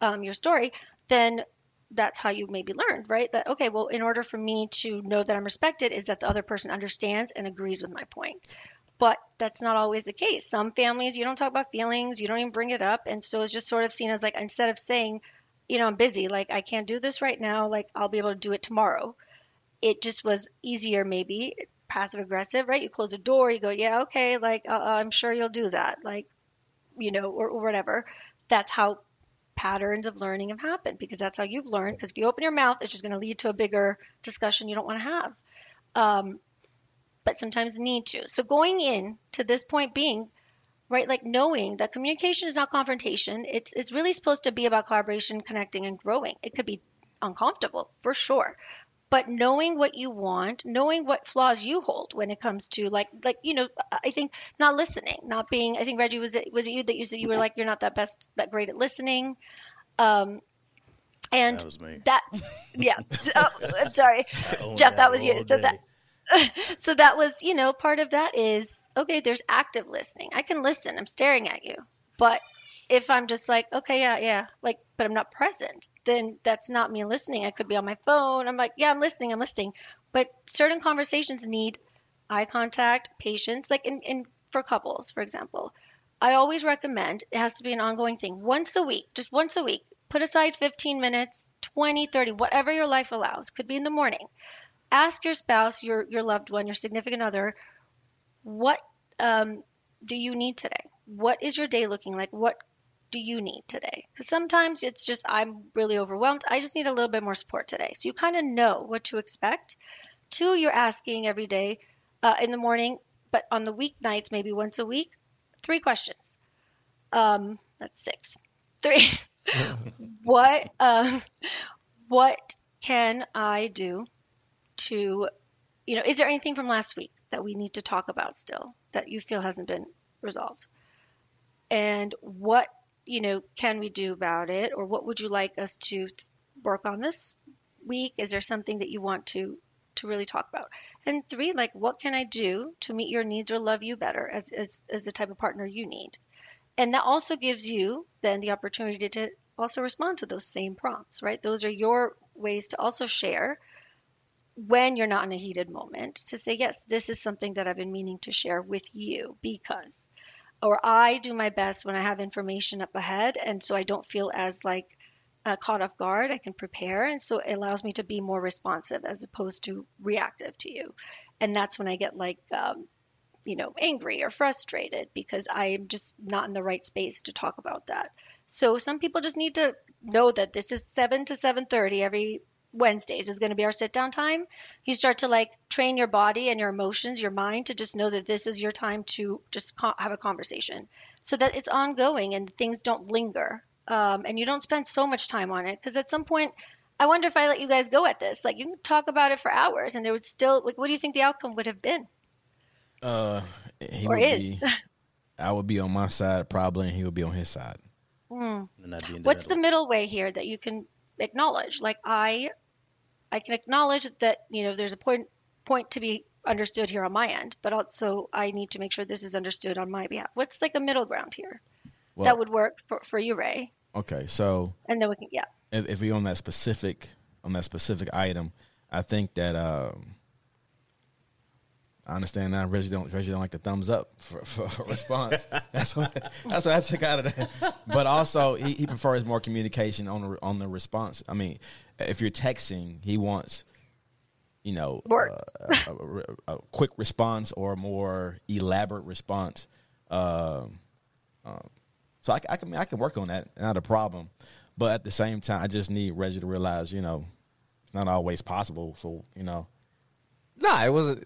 um, your story, then that's how you maybe learned, right? That, okay, well, in order for me to know that I'm respected, is that the other person understands and agrees with my point. But that's not always the case. Some families, you don't talk about feelings, you don't even bring it up. And so it's just sort of seen as like, instead of saying, you know, I'm busy, like, I can't do this right now, like, I'll be able to do it tomorrow. It just was easier, maybe passive aggressive, right? You close the door, you go, yeah, okay, like, uh, I'm sure you'll do that, like, you know, or, or whatever. That's how patterns of learning have happened because that's how you've learned. Because if you open your mouth, it's just going to lead to a bigger discussion you don't want to have. Um, but sometimes need to. So going in to this point being, right, like knowing that communication is not confrontation. It's it's really supposed to be about collaboration, connecting, and growing. It could be uncomfortable for sure, but knowing what you want knowing what flaws you hold when it comes to like like you know i think not listening not being i think reggie was it was it you that you said you were like you're not that best that great at listening. Um and That was me. that yeah. Oh, I'm sorry. Jeff that that was you. so that so that was you know part of that is okay there's active listening. I can listen. I'm staring at you. But if i'm just like okay yeah yeah like but i'm not present then that's not me listening. I could be on my phone. I'm like yeah i'm listening i'm listening. But certain conversations need eye contact patience like in, in for couples for example. I always recommend it has to be an ongoing thing once a week just once a week put aside 15 minutes 20 30 whatever your life allows could be in the morning. Ask your spouse your your loved one your significant other what um, do you need today? What is your day looking like? What do you need today? Because sometimes it's just i'm really overwhelmed. I just need a little bit more support today. So you kind of know what to expect. Two you're asking every day uh, in the morning but on the weeknights maybe once a week three questions. Um, that's six. Three. What um, what can i do to you know is there anything from last week that we need to talk about still that you feel hasn't been resolved? And what you know can we do about it? Or what would you like us to work on this week? Is there something that you want to to really talk about? And three like what can i do to meet your needs or love you better as as, as the type of partner you need? And that also gives you then the opportunity to also respond to those same prompts right? Those are your ways to also share when you're not in a heated moment to say yes this is something that i've been meaning to share with you because or I do my best when I have information up ahead, and so I don't feel as like uh, caught off guard. I can prepare, and so it allows me to be more responsive as opposed to reactive to you. And that's when I get like, um, you know, angry or frustrated because I'm just not in the right space to talk about that. So some people just need to know that this is seven to seven thirty every Wednesdays is going to be our sit down time. You start to like train your body and your emotions, your mind to just know that this is your time to just co- have a conversation so that it's ongoing and things don't linger. Um, and you don't spend so much time on it because at some point, I wonder if I let you guys go at this. Like you can talk about it for hours and there would still, like, what do you think the outcome would have been? Uh, he Or would is. be. I would be on my side probably, and he would be on his side. In What's the middle way here that you can acknowledge? Like I, I can acknowledge that you know there's a point point to be understood here on my end, but also I need to make sure this is understood on my behalf. What's like a middle ground here Well, that would work for, for you, Ray? okay, so And then we can yeah. if, if we on that specific on that specific item, I think that um, I understand now. Reggie don't Reggie don't like the thumbs up for, for, for response. that's what that's what I took out of that. But also, he, he prefers more communication on the on the response. I mean, if you're texting, he wants you know uh, a, a- a quick response or a more elaborate response. Um, um, so I, I can I can work on that, not a problem. But at the same time, I just need Reggie to realize, you know, it's not always possible for you know. Nah, it wasn't.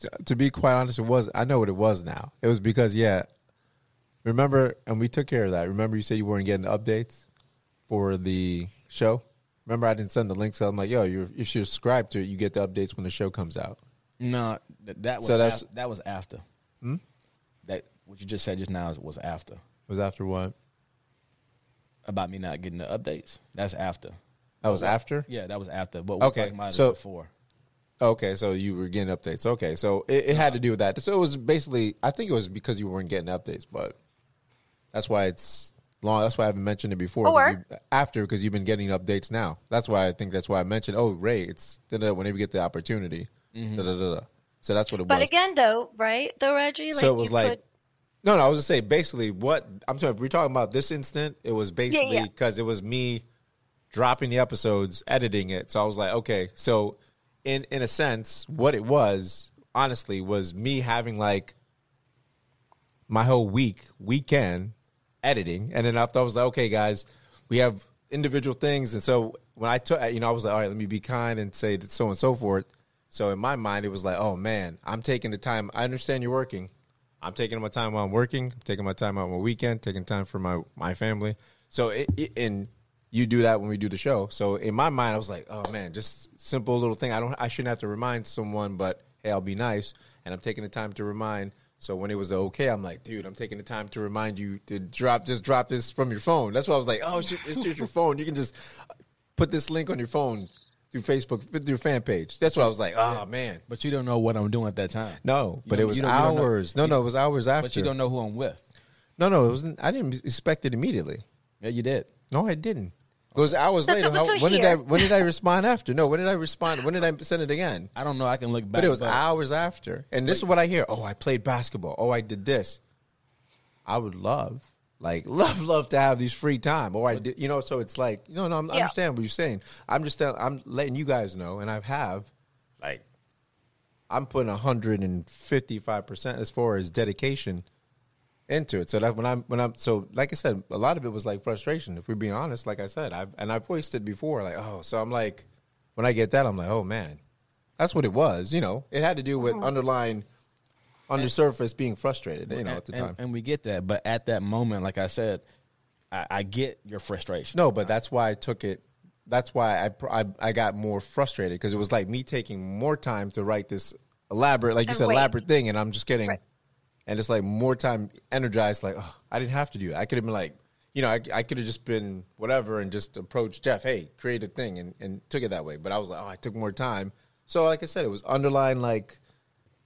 To- To be quite honest, it was. I know what it was now. It was because yeah. Remember, and we took care of that. Remember, you said you weren't getting updates for the show. Remember, I didn't send the link, so I'm like, yo, you're, if you're subscribed to it, you get the updates when the show comes out. No, th- that was So that's- af- that was after. Hmm? That what you just said just now is- was after Was after what? about me not getting the updates. That's after. That was after. Yeah, that was after. But we're Okay, talking about so- it before. Okay, so you were getting updates. Okay, so it, it had to do with that. So it was basically, I think it was because you weren't getting updates, but that's why it's long. That's why I haven't mentioned it before. Or- you- after, because you've been getting updates now. That's why I think that's why I mentioned. Oh, Ray, it's da-da, whenever you get the opportunity. Mm-hmm. da-da-da-da. So that's what it But was. But again, though, right? Though Reggie, like so it was you like, could, no, no. I was just saying, basically, what I'm talking. If we're talking about this instant, it was basically yeah. because it was me dropping the episodes, editing it. So I was like, okay. So in in a sense, what it was, honestly, was me having like my whole week weekend editing, and then after I was like, okay, guys, we have individual things, and so when I took, you know, I was like, all right, let me be kind and say that so and so forth. So in my mind, it was like, oh man, I'm taking the time. I understand you're working. I'm taking my time while I'm working. I'm taking my time out on my weekend, taking time for my my family. So it, it, and you do that when we do the show. So in my mind, I was like, oh man, just simple little thing. I don't, I shouldn't have to remind someone, but hey, I'll be nice. And I'm taking the time to remind. So when it was okay, I'm like, dude, I'm taking the time to remind you to drop, just drop this from your phone. That's why I was like, oh, it's just, it's just your phone. You can just put this link on your phone through Facebook, through your fan page. That's what I was like, oh man. But you don't know what I'm doing at that time. No, but it was you don't- you don't know- hours. no, no, it was hours after. But you don't know who I'm with. No, no, it wasn't. I didn't expect it immediately. Yeah, you did. No, I didn't. It was hours later. How, was when did I? When did I respond after? No, when did I respond? When did I send it again? I don't know. I can look back. But it was hours after. And this is what I hear. Oh, I played basketball. Oh, I did this. I would love, like, love, love to have these free time. Or I did, you know. So it's like, no, no, I'm- I Yeah. understand what you're saying. I'm just, I'm letting you guys know, and I have, like, I'm putting 155 percent as far as dedication into it. So that when I'm when I'm so like I said, a lot of it was like frustration. If we're being honest, like I said, I've and I've voiced it before. Like oh, so I'm like, when I get that, I'm like, oh man, that's what it was. You know, it had to do with uh-huh. underlying, undersurface being frustrated. You know, at the and, time. and we get that. But at that moment, like I said, I, I get your frustration. No, but that's why I took it. That's why I I, I got more frustrated because it was like me taking more time to write this elaborate, like you And said, wait. elaborate thing, and I'm just getting, Right. And it's like more time energized. Like oh, I didn't have to do it. I could have been like, you know, I, I could have just been whatever and just approached Jeff, hey, create a thing, and, and took it that way. But I was like, oh, I took more time. So like I said, it was underlying like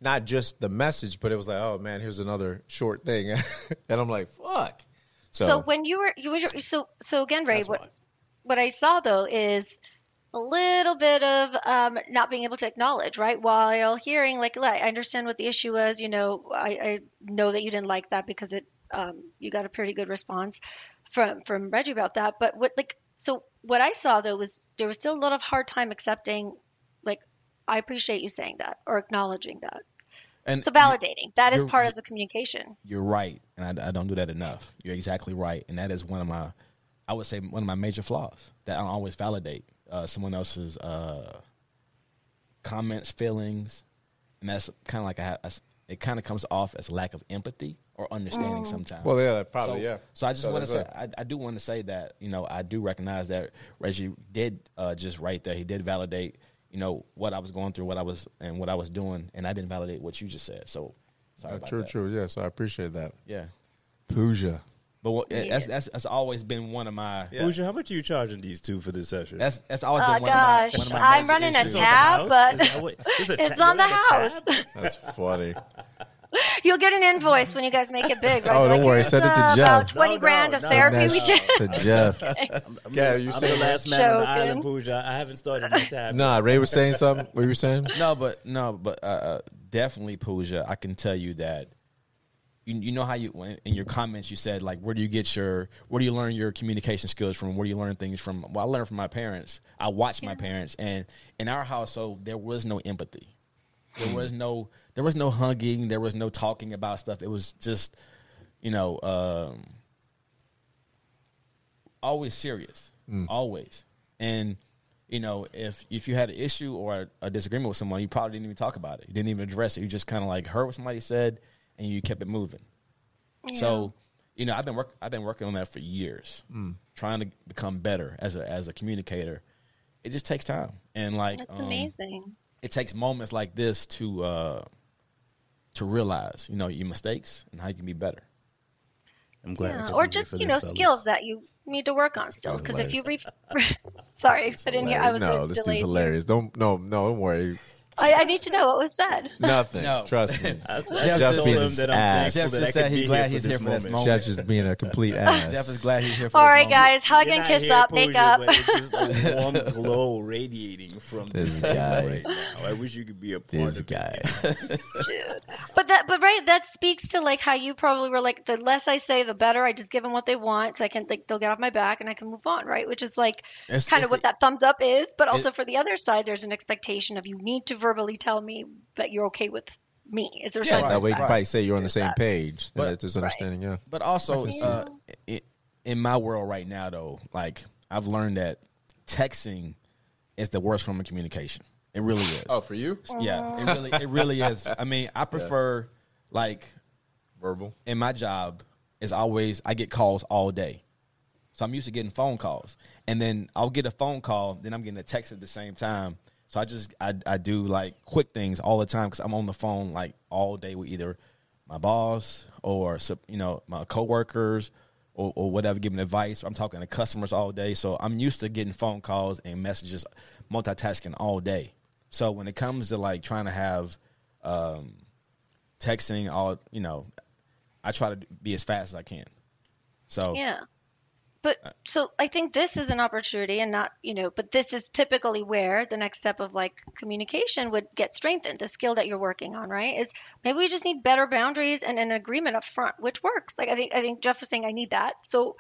not just the message, but it was like, oh man, here's another short thing, and I'm like, fuck. So, when you were you were so so again, Ray, what what I saw though is a little bit of um, not being able to acknowledge, right? While hearing like, I understand what the issue was. You know, I, I know that you didn't like that because it um, you got a pretty good response from from Reggie about that. But what like so what I saw though was there was still a lot of hard time accepting. Like, I appreciate you saying that or acknowledging that. and So validating that is part of the communication. You're right, and I, I don't do that enough. You're exactly right, and that is one of my, I would say, one of my major flaws. That I don't always validate uh, someone else's uh, comments, feelings, and that's kind of like I have. It kind of comes off as lack of empathy or understanding sometimes. Well, yeah, probably, so, yeah. So I just So want to say, I, I do want to say that you know I do recognize that Reggie did uh, just right there. He did validate you know what I was going through, what I was and what I was doing, and I didn't validate what you just said. So sorry about true, that. true. Yeah, so I appreciate that. Yeah. Pooja. But what, that's, that's that's always been one of my. Bougie, how much are you charging these two for this session? That's that's always Oh been one gosh, of my. One of my I'm running a issues. It's on the tab, but Is that what- is it's ta- on the you're at a house. That's funny. You'll get an invoice when you guys make it big. Right? Oh, don't Like, worry, here's, send it to uh, Jeff. About twenty No, no, grand of no, therapy That's we did. to Jeff. I'm, Yeah, the, you I'm the last man on the island, Pooja. I haven't started my tab. Nah, Ray was saying something. What were you saying? No, but no, but uh, uh, definitely, Pooja, I can tell you that you, you know how you in your comments you said like where do you get your where do you learn your communication skills from? Where do you learn things from? Well I learned from my parents. I watched my parents. And in our household there was no empathy. There was no there was no hugging. There was no talking about stuff. It was just you know um, always serious. Always. And you know if if you had an issue or a, a disagreement with someone you probably didn't even talk about it. You didn't even address it. You just kind of like heard what somebody said and you kept it moving so you know i've been work i've been working on that for years trying to become better as a as a communicator it just takes time and like That's um, amazing. it takes moments like this to uh to realize you know your mistakes and how you can be better I'm glad. Yeah. Or just you know fellas. skills that you need to work on still. Because if you re- sorry, I didn't hear. I was no, this delayed dude's here. hilarious. Don't no no don't worry. I, I need to know what was said. Nothing. No. Trust me. I, I Jeff just just told being him his that I'm ass. Jeff that just I said he's glad he's here for this moment. moment. Jeff's just being a complete ass. jeff is glad he's here for All this right, moment. guys, hug You're and kiss here, up, make up. But it's just a warm glow radiating from This this guy. right now. I wish you could be a part This of guy. it. But that, but right, that speaks to like how you probably were like, the less I say, the better. I just give them what they want, so I can like they'll get off my back and I can move on, right? Which is like It's- kind it's of what the- that thumbs up is. But also for the other side, there's an expectation of you need to verbally tell me that you're okay with me. Is there Yeah, something? That way you can probably say you're on the same page. But- But, there's understanding, yeah. But also, uh, i in my world right now, though, like I've learned that texting is the worst form of communication. It really is. Oh, for you? yeah, it really, it really is. I mean, I prefer like Verbal. in my job is always I get calls all day, so I'm used to getting phone calls, and then I'll get a phone call, then I'm getting a text at the same time. So I just I I do like quick things all the time because I'm on the phone like all day with either my boss or you know my coworkers or, or whatever, giving advice. I'm talking to customers all day, so I'm used to getting phone calls and messages, multitasking all day. So when it comes to like trying to have um, texting, all you know, I try to be as fast as I can. So Yeah. But uh, so I think this is an opportunity and not, you know, but this is typically where the next step of like communication would get strengthened, the skill that you're working on, right? Is maybe we just need better boundaries and an agreement up front, which works. Like I think I think Jeff was saying I need that. So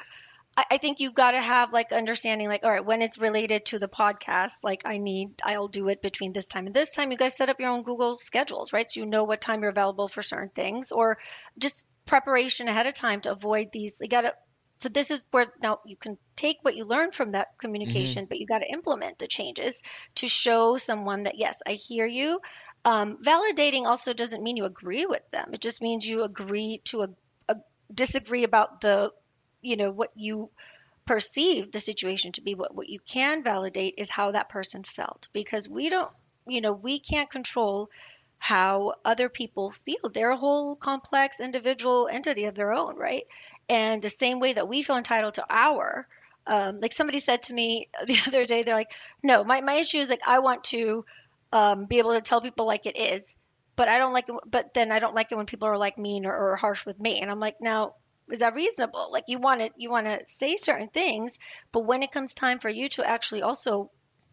I, I think you gotta have like understanding like, all right, when it's related to the podcast, like I need I'll do it between this time and this time. You guys set up your own Google schedules, right? So you know what time you're available for certain things or just preparation ahead of time to avoid these you gotta so this is where now you can take what you learned from that communication but you got to implement the changes to show someone that yes i hear you. Um, validating also doesn't mean you agree with them. It just means you agree to a, a disagree about the you know what you perceive the situation to be. What, what you can validate is how that person felt because we don't you know we can't control how other people feel. They're a whole complex individual entity of their own right? And the same way that we feel entitled to our um, like somebody said to me the other day they're like no my, my issue is like i want to um, be able to tell people like it is but i don't like it but then i don't like it when people are like mean or, or harsh with me. And i'm like now is that reasonable? Like you want to you want to say certain things but when it comes time for you to actually also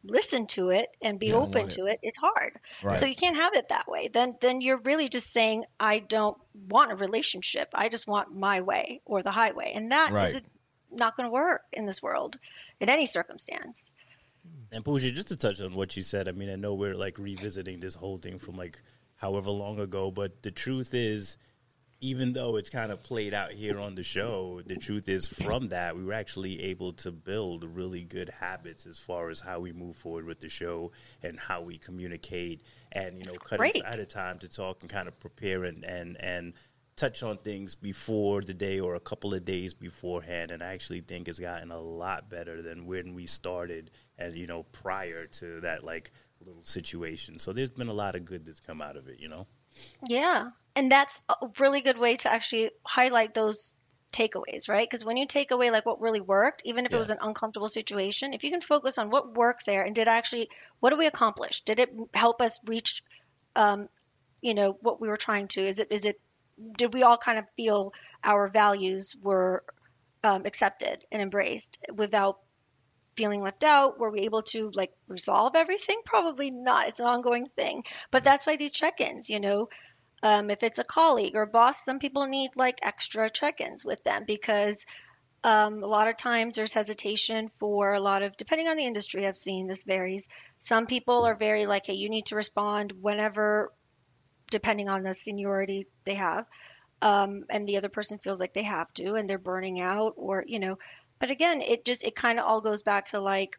listen to it and be You open want it. to it it's hard Right. so you can't have it that way then then you're really just saying i don't want a relationship i just want my way or the highway and that is Right. not going to work in this world in any circumstance And Pooja, just to touch on what you said, I mean, I know we're like revisiting this whole thing from like however long ago, but the truth is, even though it's kind of played out here on the show, the truth is from that we were actually able to build really good habits as far as how we move forward with the show and how we communicate and you know cut aside a time to talk and kind of prepare and and and touch on things before the day or a couple of days beforehand and I actually think it's gotten a lot better than when we started and you know prior to that like little situation. So there's been a lot of good that's come out of it, you know. Yeah. And that's a really good way to actually highlight those takeaways, right? Because when you take away like what really worked, even if it was an uncomfortable situation, if you can focus on what worked there and did actually, what did we accomplish? Did it help us reach, um, you know, what we were trying to? Is it, is it, did we all kind of feel our values were um, accepted and embraced without feeling left out? Were we able to like resolve everything? Probably not. It's an ongoing thing. But that's why these check-ins, you know, um, if it's a colleague or boss, some people need like extra check-ins with them because um, a lot of times there's hesitation for a lot of, depending on the industry, I've seen this varies. Some people are very like, hey, you need to respond whenever, depending on the seniority they have. Um, and the other person feels like they have to and they're burning out or, you know, but again, it just, it kind of all goes back to like,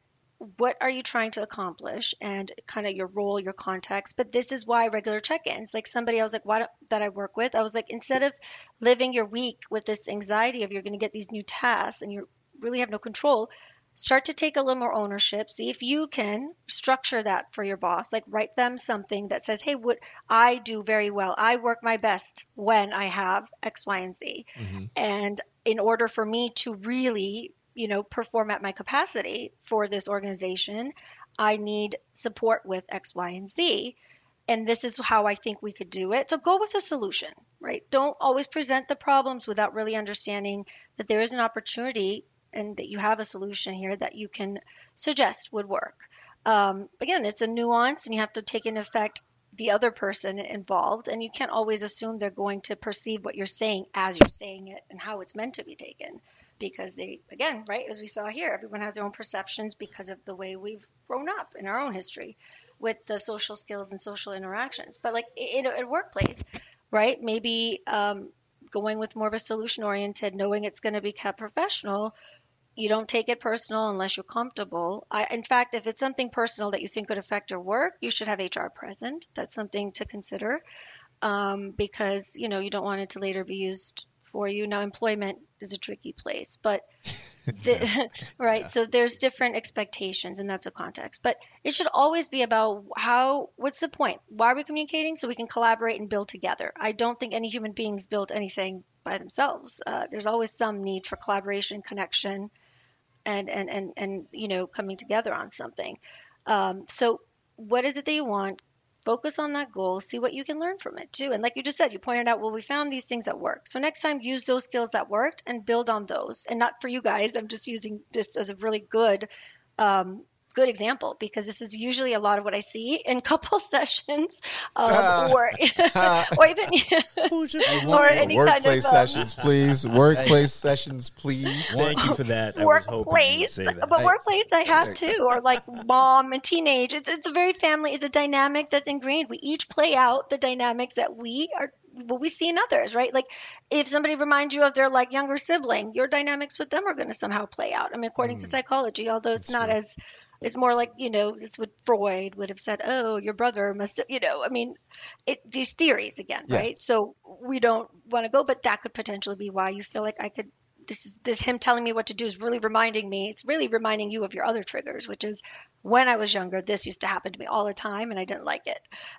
what are you trying to accomplish and kind of your role your context. But this is why regular check-ins like somebody i was like why don't, that i work with? I was like instead of living your week with this anxiety of you're going to get these new tasks and you really have no control start to take a little more ownership. See if you can structure that for your boss. Like write them something that says hey what i do very well. I work my best when i have x y and z mm-hmm. and in order for me to really you know perform at my capacity for this organization i need support with x y and z. And this is how i think we could do it. So go with a solution right? Don't always present the problems without really understanding that there is an opportunity and that you have a solution here that you can suggest would work. Um, again it's a nuance and you have to take into effect the other person involved. And you can't always assume they're going to perceive what you're saying as you're saying it and how it's meant to be taken because they again right as we saw here everyone has their own perceptions because of the way we've grown up in our own history with the social skills and social interactions but like in a workplace right maybe um, going with more of a solution oriented knowing it's going to be kept professional you don't take it personal unless you're comfortable. I, in fact, if it's something personal that you think could affect your work, you should have HR present. That's something to consider um, because you know you don't want it to later be used for you. Now, employment is a tricky place, but the, right. So there's different expectations, and that's a context. But it should always be about how. What's the point? Why are we communicating? So we can collaborate and build together. I don't think any human beings built anything by themselves. Uh, there's always some need for collaboration, connection and and and and you know coming together on something. Um, so what is it that you want? Focus on that goal. See what you can learn from it too. And like you just said, you pointed out, well, we found these things that work. So next time, use those skills that worked and build on those. And not for you guys. I'm just using this as a really good um, good example because this is usually a lot of what I see in couple sessions um, or or even or any Workplace kind of um, sessions, please. Workplace sessions, please. Thank you for that. I was hoping you would workplace, that. but workplace I have too, or like mom and teenage. It's it's a very family. It's a dynamic that's ingrained. We each play out the dynamics that we are. What we see in others, right? Like, if somebody reminds you of their like younger sibling, your dynamics with them are going to somehow play out. I mean, according to psychology, although it's not as it's more like you know it's what freud would have said oh your brother must you know i mean it, these theories again Yeah. right so we don't want to go but that could potentially be why you feel like i could this is this him telling me what to do is really reminding me it's really reminding you of your other triggers which is when i was younger this used to happen to me all the time and i didn't like it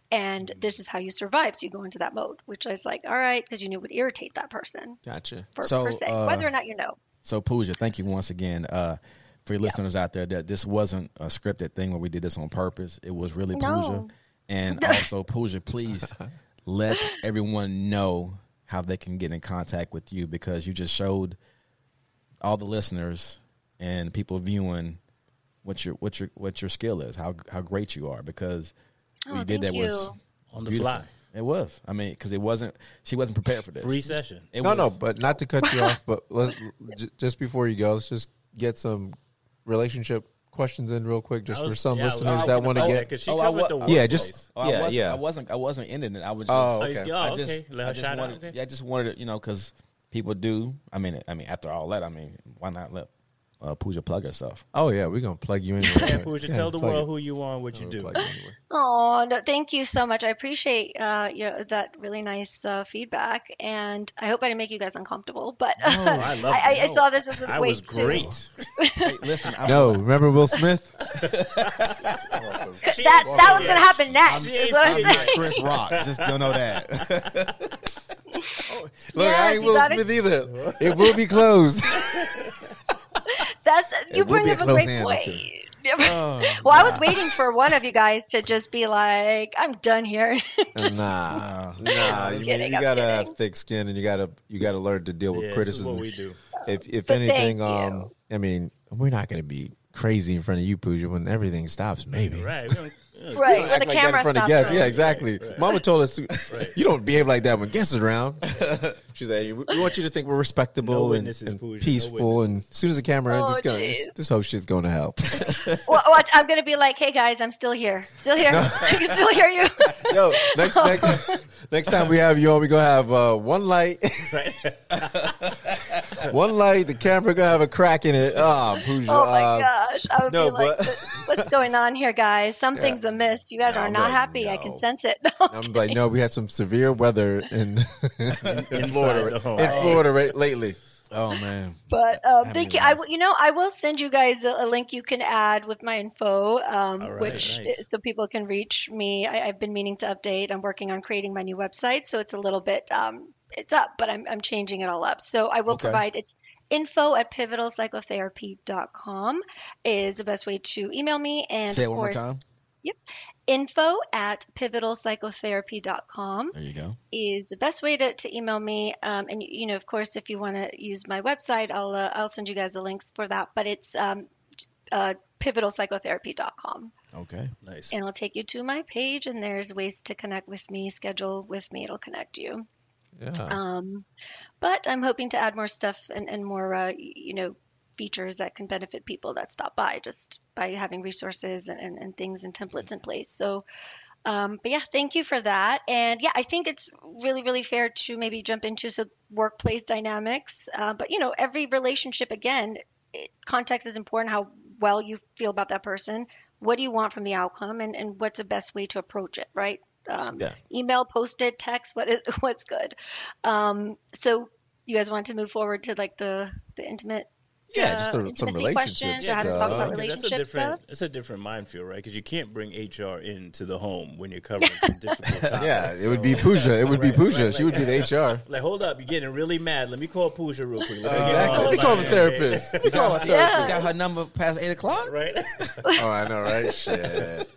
and this is how you survive so you go into that mode which is like all right because you knew it would irritate that person Gotcha. for, so, se, uh, whether or not you know so Pooja, thank you once again. Uh, for your listeners out there, that this wasn't a scripted thing where we did this on purpose. It was really Pooja. And also, Pooja, please let everyone know how they can get in contact with you because you just showed all the listeners and people viewing what your what your what your skill is, how how great you are. Because Oh, what you did thank that was. On the beautiful. fly. It was. I mean, because it wasn't. She wasn't prepared for this. Free session. It No, was, no, but not to cut you off, but let, j- just before you go, let's just get some relationship questions in real quick, just I for some yeah, I was listeners that want to get. that, 'cause she Oh, I covered wa- the oh, Yeah, just- Oh, I Yeah, wasn't, yeah. I wasn't. I wasn't ending it. I was just. Oh, Oh, he's- okay. oh, I just, okay. Let I her just shout out. wanted, Okay. yeah, I just wanted to, you know, because people do. I mean, I mean, after all that, I mean, why not let uh, Pooja plug herself? Oh yeah, we're gonna plug you in. Yeah, Pooja, tell the world who you are and what you do. Oh, no, thank you so much. I appreciate uh, you know, that really nice uh, feedback, and I hope I didn't make you guys uncomfortable. But I love I, I, it. I saw this as a I way was great. Hey, listen, I'm, No, remember Will Smith? that that was gonna happen next. She is ain't what I'm I'm not. Chris Rock. Just don't know that. Look, I ain't you Will Smith either. It will be closed. That's you bring be a up a close great point. okay. Oh, well, I was waiting for one of you guys to just be like, "I'm done here." nah, nah. You, kidding, you gotta kidding. have thick skin, and you gotta you gotta learn to deal with Yeah, this is criticism. what we do. If if But anything, um, you. I mean, we're not gonna be crazy in front of you, Pooja, when everything stops. Maybe. Right. We don't- yeah, Right. You don't When act the like that camera in front of stops guests. Yeah, rolling. exactly. Mama told us to, you don't behave like that when guests are around. She said, "We we want you to think we're respectable No and, and Pooja, no peaceful, and as soon as the camera ends, Oh, it's gonna geez. this whole shit's going to hell." Well, watch, I'm gonna be like, hey guys, I'm still here, still here, I can still hear you. Yo, next next next time we have you on, we gonna have uh, one light, one light. The camera gonna have a crack in it. Oh, Pooja. Oh my uh, gosh, I would no, be like, but- what's going on here, guys? Something's amiss. You guys No, are I'm not like, happy. I can sense it. I'm like, no, we had some severe weather in in Florida, in Florida right, lately. Oh man. But um, Have thank me you. I will, you know, I will send you guys a, a link you can add with my info, um, All right, which nice. so people can reach me. I, I've been meaning to update. I'm working on creating my new website, so it's a little bit um, it's up, but I'm I'm changing it all up. So I will Okay. provide it's info at pivotalpsychotherapy.com is the best way to email me and Say it of one more course, time. info at pivotalpsychotherapy.com There you go. is the best way to, to email me. Um, and you know, of course, if you want to use my website, I'll uh, I'll send you guys the links for that. But it's um, uh, pivotalpsychotherapy.com, Okay. Nice. and it'll take you to my page. And there's ways to connect with me, schedule with me. It'll connect you. Yeah. Um, but I'm hoping to add more stuff and, and more, uh, you know, features that can benefit people that stop by just by having resources and, and, and things and templates in place. So, um, but yeah, thank you for that. And yeah, I think it's really, really fair to maybe jump into so workplace dynamics. Uh, but you know, every relationship again, it, context is important. How well you feel about that person. What do you want from the outcome, and, and what's the best way to approach it, right? Um, Yeah. Email, posted, text. What is what's good? Um, so you guys want to move forward to like the the intimate Yeah, uh, just a- some intimacy relationships questions or stuff. talk about Because that's a different stuff. it's a different minefield, right? Because you can't bring HR into the home when you're covering some difficult topics. yeah, it would be So- Pooja. It would be Right, Pooja. right, She would be the HR. Like, hold up, you're getting really mad. Let me call Pooja real quick. Let me get Exactly. Let me the call the therapist. Let me call the We Yeah. got her number past eight o'clock. Right? Oh, I know, right? Shit.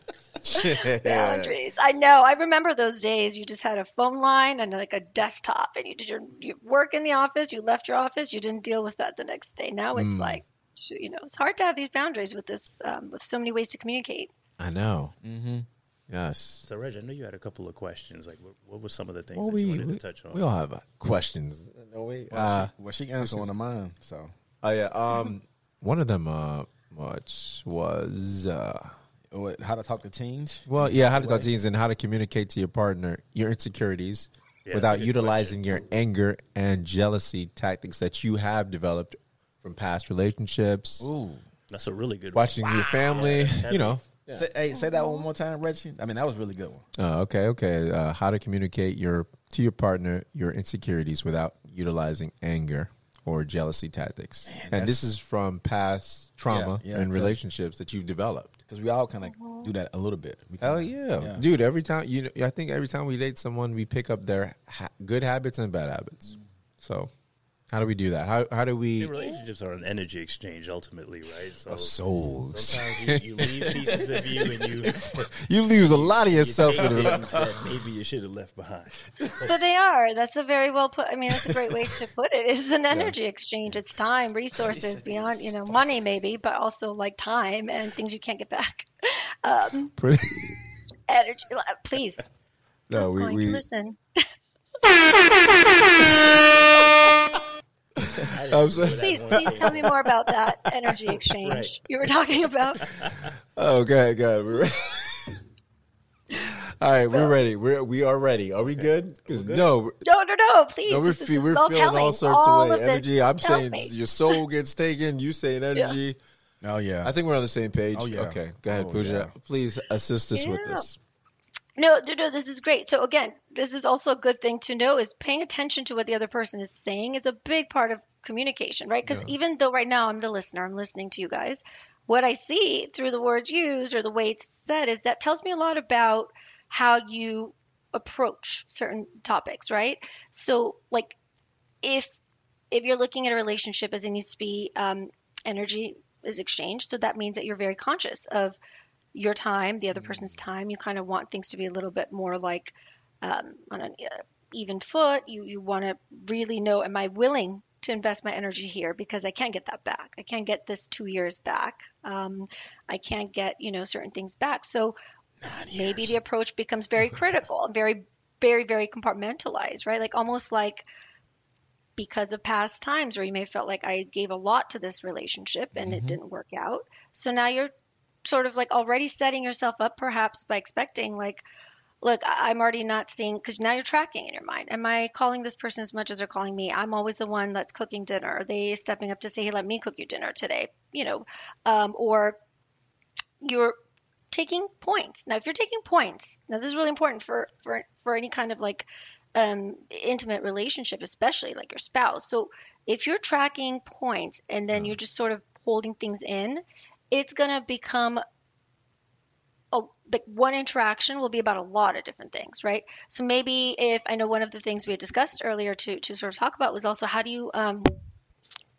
Shit. Boundaries. I know. I remember those days. You just had a phone line and like a desktop, and you did your, your work in the office. You left your office. You didn't deal with that the next day. Now it's Mm. like, you know, it's hard to have these boundaries with this, um, with so many ways to communicate. I know. Mm-hmm. Yes. so, Reg, I know you had a couple of questions. Like, what, what were some of the things Well, that we, you wanted we, to touch on? we all have uh, questions. No, we, Well, uh, she, well, she answered one of mine. So oh, yeah. Um, one of them, uh, which was, uh, what, how to talk to teens? well, yeah, how to talk to teens and how to communicate to your partner your insecurities Yeah, without that's a good utilizing your anger and jealousy tactics that you have developed from past relationships, Ooh. That's a really good watching your family, that's you know. Say, hey, say that one more time, Reggie. I mean, that was a really good one. Uh, okay, okay. Uh, how to communicate your to your partner your insecurities without utilizing anger or jealousy tactics. and this is from past trauma Yeah, yeah, and 'cause- relationships that you've developed. Because we all kind of uh-huh. do that a little bit. We Hell kinda- yeah. dude! Every time you, know, I think every time we date someone, we pick up their ha- good habits and bad habits. Mm. So, how do we do that? How how do we? See, relationships are an energy exchange ultimately, right? So Souls. sometimes you, you leave pieces of you and you, You lose a lot of yourself take in that maybe you should have left behind. but they are. That's a very well put. I mean, that's a great way to put it. It's an energy exchange. It's time, resources beyond, you know, money maybe, but also like time and things you can't get back. Um, Pretty- energy. Please, no, I'm we, going we to listen. Please, one please came tell me more about that energy exchange Right. you were talking about. Oh, good, good. We're. All right, we're ready. We're we are ready. Are we good? Because no, No, no, no. Please. no, we're fe- we're all feeling all sorts All of way. this. Energy. I'm saying me. your soul gets taken. You saying energy. Oh yeah. I think we're on the same page. Oh, yeah. Okay, go ahead, Oh, Pooja. yeah. Please assist us with this. No, no, no, this is great. So again, this is also a good thing to know is paying attention to what the other person is saying is a big part of communication, right? Because even though right now I'm the listener, I'm listening to you guys, what I see through the words used or the way it's said is that tells me a lot about how you approach certain topics, right? So like if if you're looking at a relationship as it needs to be um, energy is exchanged, so that means that you're very conscious of your time, the other person's time. You kind of want things to be a little bit more like um, on an uh, even foot. You you want to really know: Am I willing to invest my energy here because I can't get that back. I can't get this two years back. Um, I can't get you know certain things back. So maybe the approach becomes very critical and very very very compartmentalized, right? Like almost like because of past times where you may have felt like I gave a lot to this relationship and it didn't work out. So now you're sort of like already setting yourself up perhaps by expecting like look i'm already not seeing because now you're tracking in your mind. Am i calling this person as much as they're calling me? I'm always the one that's cooking dinner. Are they stepping up to say hey let me cook you dinner today you know? Um, or you're taking points. Now if you're taking points now this is really important for for for any kind of like um, intimate relationship especially like your spouse. So if you're tracking points and then you're just sort of holding things in it's going to become oh, like one interaction will be about a lot of different things, right? So maybe if I know one of the things we had discussed earlier to to sort of talk about was also how do you um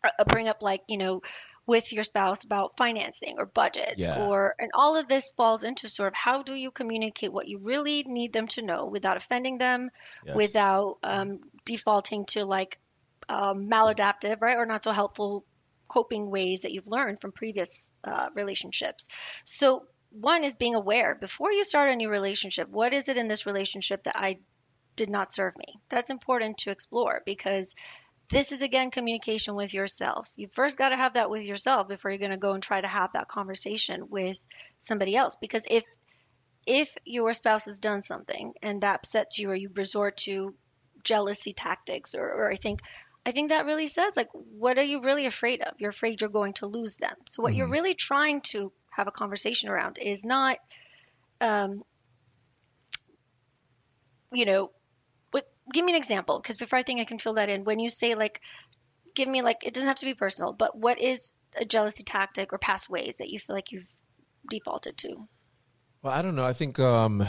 uh, bring up like you know with your spouse about financing or budgets Yeah. or and all of this falls into sort of how do you communicate what you really need them to know without offending them Yes. without um, defaulting to like um, maladaptive right or not so helpful coping ways that you've learned from previous uh, relationships so one is being aware before you start a new relationship what is it in this relationship that i did not serve me that's important to explore because this is again communication with yourself. You first got to have that with yourself before you're going to go and try to have that conversation with somebody else. Because if if your spouse has done something and that upsets you, or you resort to jealousy tactics, or, or I think I think that really says like, what are you really afraid of? You're afraid you're going to lose them. So what you're really trying to have a conversation around is not, um, you know, what? Give me an example, because before I think I can fill that in, when you say like, give me like, it doesn't have to be personal, but what is a jealousy tactic or past ways that you feel like you've defaulted to? Well, I don't know. I think um,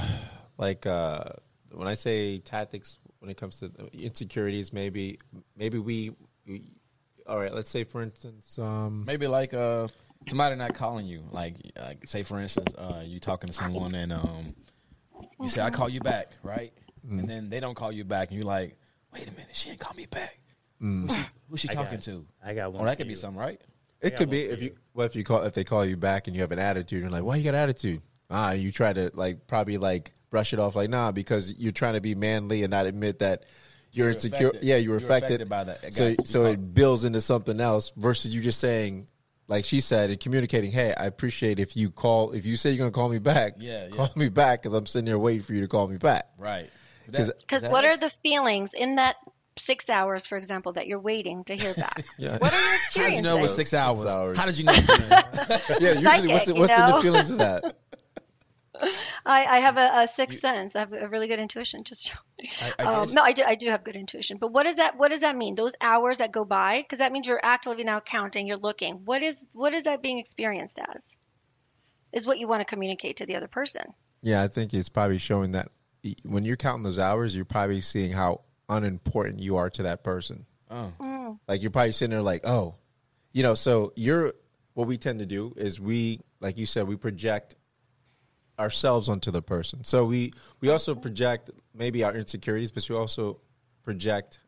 like uh, when I say tactics, when it comes to insecurities, maybe maybe we, we all right. Let's say for instance, um, Maybe like uh somebody not calling you. Like like say for instance, uh you talking to someone and um you say I call you back, right? And then they don't call you back and you're like, wait a minute, she ain't call me back. Who's she, who's she I talking got- to? I got one Or that for could be you. something, right? it could be if you you. what if you call if they call you back and you have an attitude, you're like, why you got attitude? Ah, you try to like probably like brush it off like nah because you're trying to be manly and not admit that you're, You're insecure. affected. Yeah, you were You're affected. affected by that. I So you. so it builds into something else versus you just saying. Like she said, and communicating, hey, I appreciate if you call, if you say you're gonna call me back, Yeah, yeah. call me back because I'm sitting there waiting for you to call me back. Right. 'Cause- That- Because that what are the feelings in that six hours, for example, that you're waiting to hear back? Yeah. What are your How did you know it was six hours? hours. How did you know? Yeah, usually what's Psychic, it, you what's in the feelings of that? I, I have a, a sixth sense. I have a really good intuition. Just I, I um, no, I do. I do have good intuition. But what does that? What does that mean? Those hours that go by, because that means you're actively now counting. You're looking. What is what is that being experienced as? Is what you want to communicate to the other person. Yeah, I think it's probably showing that when you're counting those hours, you're probably seeing how unimportant you are to that person. Oh. Like you're probably sitting there like, oh, you know. So you're what we tend to do is we, like you said, we project ourselves onto the person. So we we also project maybe our insecurities, but we also project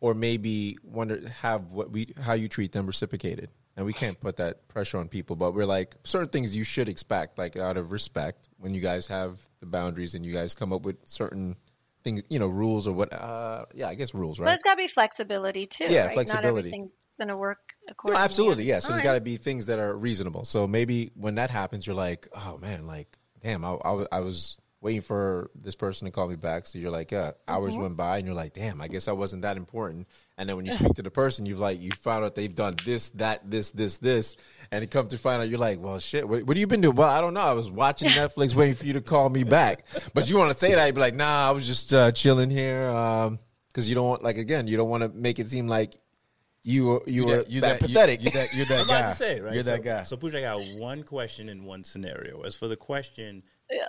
or maybe wonder have what we how you treat them reciprocated. And we can't put that pressure on people, but we're like certain things you should expect, like out of respect, when you guys have the boundaries and you guys come up with certain things, you know, rules or what. Uh, yeah, I guess rules, right? But it's got to be flexibility too. Yeah, right? flexibility. Not going to work No, accordingly. absolutely, yeah. So there's All got to be things that are reasonable. So maybe when that happens, you're like, oh man, like, damn, I, I, I was waiting for this person to call me back. So you're like, yeah, hours Mm-hmm. went by, and you're like, damn, I guess I wasn't that important. And then when you speak to the person, you've like, you found out they've done this, that, this, this, this, and it come to find out, you're like, well, shit, what, what have you been doing? Well, I don't know. I was watching Netflix, waiting for you to call me back. But you want to say that, you'd be like, nah, I was just uh, chilling here. Um, because you don't want, like, again, you don't want to make it seem like you were you, were you that, you- pathetic. You, that, you're that I'm guy. about to say, right? You're that guy. So, Pooch, I got one question in one scenario. As for the question,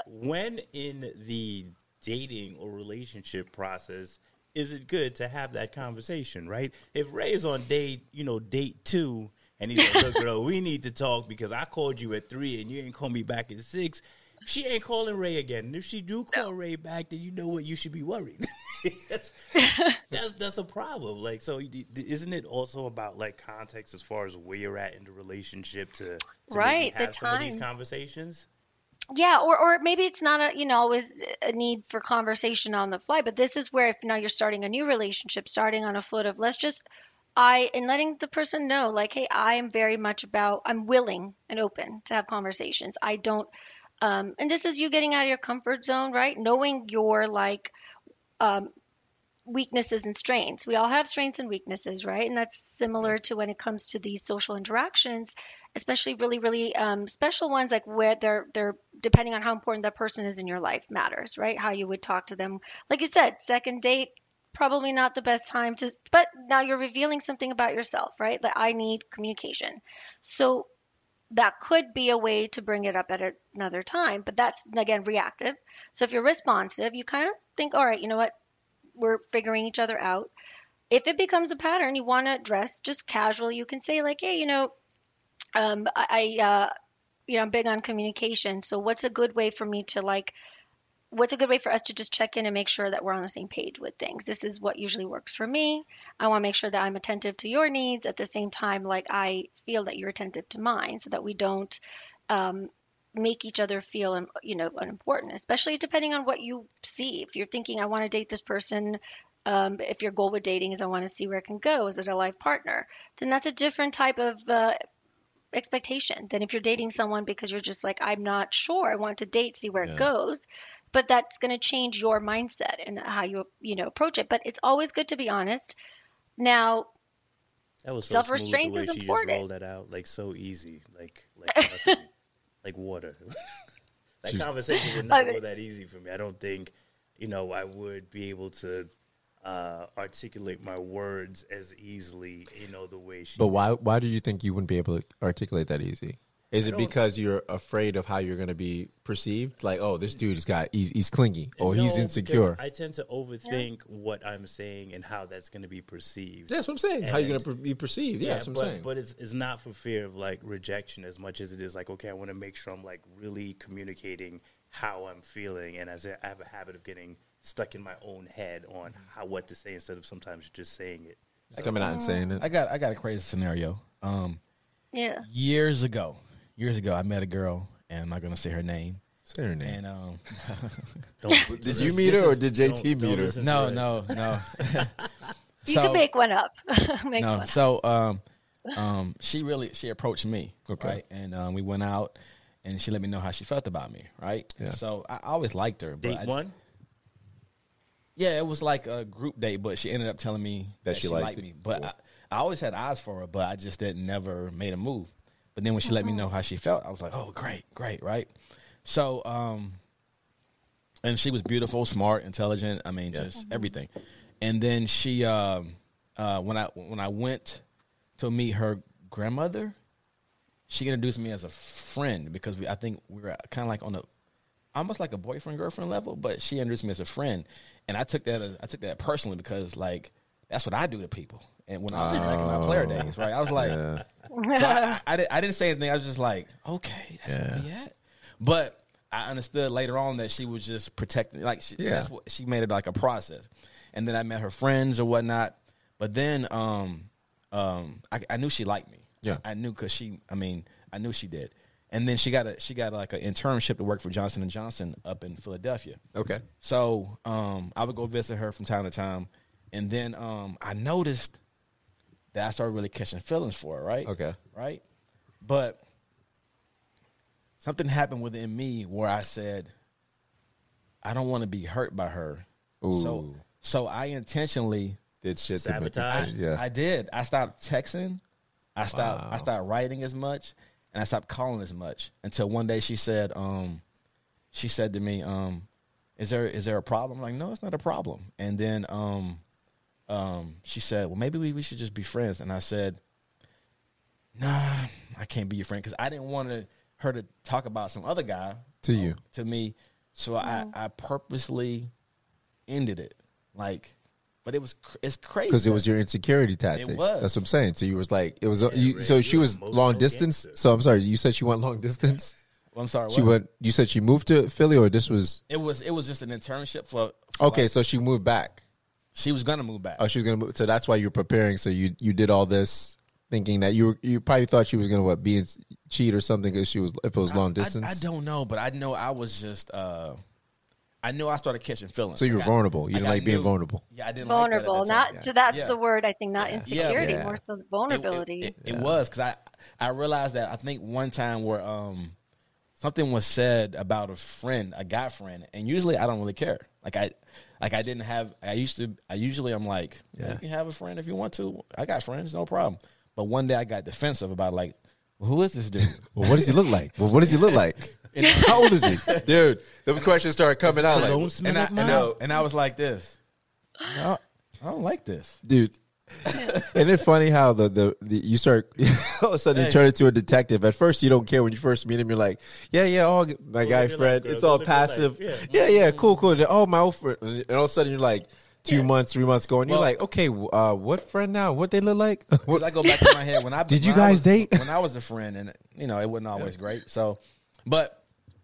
when in the dating or relationship process is it good to have that conversation, right? If Ray is on date, you know, date two, and he's like, look, girl, we need to talk because I called you at three and you ain't called me back at six. She ain't calling Ray again. And if she do call Ray back, then you know what? You should be worried. that's, that's that's a problem. Like, so isn't it also about like context as far as where you're at in the relationship to, to Right, the have some of these conversations? Yeah, or or maybe it's not a you know always a need for conversation on the fly, but this is where if now you're starting a new relationship, starting on a foot of let's just I and letting the person know like, hey, I am very much about I'm willing and open to have conversations. I don't um and this is you getting out of your comfort zone, right? Knowing your like um weaknesses and strengths. We all have strengths and weaknesses, right? And that's similar to when it comes to these social interactions, especially really, really um, special ones, like where they're they're depending on how important that person is in your life matters, right? How you would talk to them, like you said, second date. Probably not the best time to, but now you're revealing something about yourself, right? That I need communication. So that could be a way to bring it up at another time, but that's again reactive. So if you're responsive, you kind of think, all right, you know what? we're figuring each other out. If it becomes a pattern, you want to address just casually. You can say like, hey, you know, um, I, I uh, you know, I'm big on communication. So what's a good way for me to like, what's a good way for us to just check in and make sure that we're on the same page with things? This is what usually works for me. I want to make sure that I'm attentive to your needs at the same time, like I feel that you're attentive to mine, so that we don't um, make each other feel um, you know unimportant especially depending on what you see. If you're thinking i want to date this person um, if your goal with dating is i want to see where it can go is it a life partner? Then that's a different type of uh, expectation than if you're dating someone because you're just like i'm not sure. I want to date see where it goes but that's going to change your mindset and how you you know approach it but it's always good to be honest now That was so Self-restraint smooth the is way she important. just rolled that out, like so easy, like like nothing, like water. that conversation would not I- go that easy for me. I don't think, you know, I would be able to uh, articulate my words as easily, you know, the way she. But did. why why do you think you wouldn't be able to articulate that easy? Is it because you're afraid of how you're going to be perceived? Like, oh, this dude has got he's, he's clingy, or No, he's insecure. I tend to overthink what I'm saying and how that's going to be perceived. That's what I'm saying. how you're going to be perceived? Yeah, that's what but, I'm saying. but it's it's not for fear of like rejection as much as it is like okay, I want to make sure I'm like really communicating how I'm feeling, and as I have a habit of getting stuck in my own head on how what to say instead of sometimes just saying it. coming out and saying it. I got I got a crazy scenario. Um, yeah years ago, years ago, I met a girl, and I'm not gonna say her name. Say her name. And um, Don't, Did you meet her or did JT meet her? no, no, no. you can make one up make no. one So um, um, she really she approached me, Okay. right? And um, we went out, and she let me know how she felt about me, right? Yeah. So I always liked her. But Date I- one. Yeah, it was like a group date, but she ended up telling me That that, she she, liked liked, me. But Cool. I, I always had eyes for her, but I just didn't never made a move. But then when she let me know how she felt, I was like, "Oh, great, great, right?" So, um, and she was beautiful, smart, intelligent. I mean, just everything. And then she, um, uh, when I when I went to meet her grandmother, she introduced me as a friend because we, I think we were kind of like on a almost like a boyfriend girlfriend level, but she introduced me as a friend, and I took that as, I took that personally because like that's what I do to people. And when I was like in my player days, right, I was like, Yeah. So I, I, did, I didn't say anything. I was just like, okay, that's where we at. But I understood later on that she was just protecting, like she, Yeah. that's what she made it like a process. And then I met her friends or whatnot. But then um, um, I, I knew she liked me. Yeah. I knew because she, I mean, I knew she did. And then she got a she got like an internship to work for Johnson and Johnson up in Philadelphia. Okay. So um, I would go visit her from time to time, and then um, I noticed that I started really catching feelings for her. Right. Okay. Right. But something happened within me where I said, I don't want to be hurt by her. So Ooh. so I intentionally Did shit Sabotage. to Yeah. I did. I stopped texting. I stopped. Wow. I stopped writing as much, and I stopped calling as much until one day she said, um, she said to me, um, "Is there is there a problem?" I'm like, no, it's not a problem. And then um, um, she said, "Well, maybe we, we should just be friends." And I said, "Nah, I can't be your friend because I didn't want to, her to talk about some other guy To you. to me. So I, I purposely ended it. Like, but it was cr- it's crazy Because it was your insecurity tactics. was. That's what I'm saying. So you was like, it was. you, Ray, so she you're was long distance. gangster. So I'm sorry. You said she went long distance. I'm sorry. She what? went. You said she moved to Philly, or this was It was it was just an internship for. for okay. like- So she moved back. She was gonna move back. Oh, she was gonna move. So that's why you were preparing. So you you did all this thinking that you were, you probably thought she was gonna what be in, cheat or something because she was if it was long distance. I, I don't know, but I know I was just. uh I knew I started catching feelings. So you were Like, I- vulnerable. You didn't like being knew- vulnerable. Yeah, I didn't vulnerable. Like that at the not so that's Yeah. the word I think. Not Yeah. insecurity, Yeah. more so It- it- vulnerability. It, it was because I I realized that I think one time where um something was said about a friend, a guy friend, and usually I don't really care. Like I like I didn't have. I used to. I usually I'm like, yeah. you can have a friend if you want to. I got friends, no problem. But one day I got defensive about like, well, who is this dude? Well, what does he look like? Well, what does he look like? And How old is he, dude? The questions started coming out like, and I, like and. I, and I was like this. No, I don't like this. dude. Isn't it funny how the, the, the you start all of a sudden you turn into a detective? At first you don't care when you first meet him. You're like, yeah, yeah, all good. my guy live your friend. it's all live your life. passive. Yeah. yeah, yeah, cool, cool. Oh, my old friend. And all of a sudden you're like two months, three months going. You're like, okay, uh, what friend now? What they look like? What- I go back to my head when I Did you when I guys was- date? when I was a friend, and you know it wasn't always great. So, but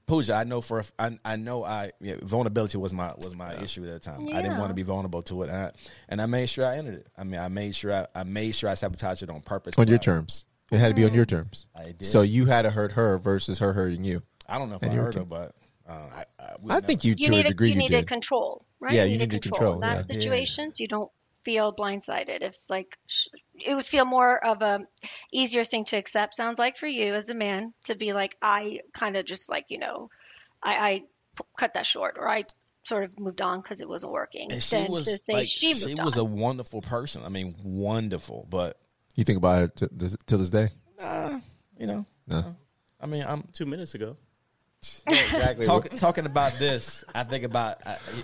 Pooja, I know for a f- I, I know I yeah, vulnerability was my was my issue at the time. I didn't want to be vulnerable to it, and I, and I made sure I entered it. I mean, I made sure I, I made sure I sabotaged it on purpose. on your But terms. It had to be on your terms. I did. So you had to hurt her versus her hurting you. I don't know if And I you heard her, but uh, I I, I think you, you to a needed degree you you needed did. control, right? Yeah, you needed needed control. control, In that yeah. situations, you don't feel blindsided. If like sh- it would feel more of a easier thing to accept. Sounds like for you as a man to be like, I kind of just like you know, I, I p- cut that short, or I sort of moved on because it wasn't working. and she than was like she she, was on. a wonderful person. I mean, wonderful, but You think about it to this, till this day? uh, you know, No. I mean, I'm Two minutes ago. Exactly. talking talking about this. I think about I, I probe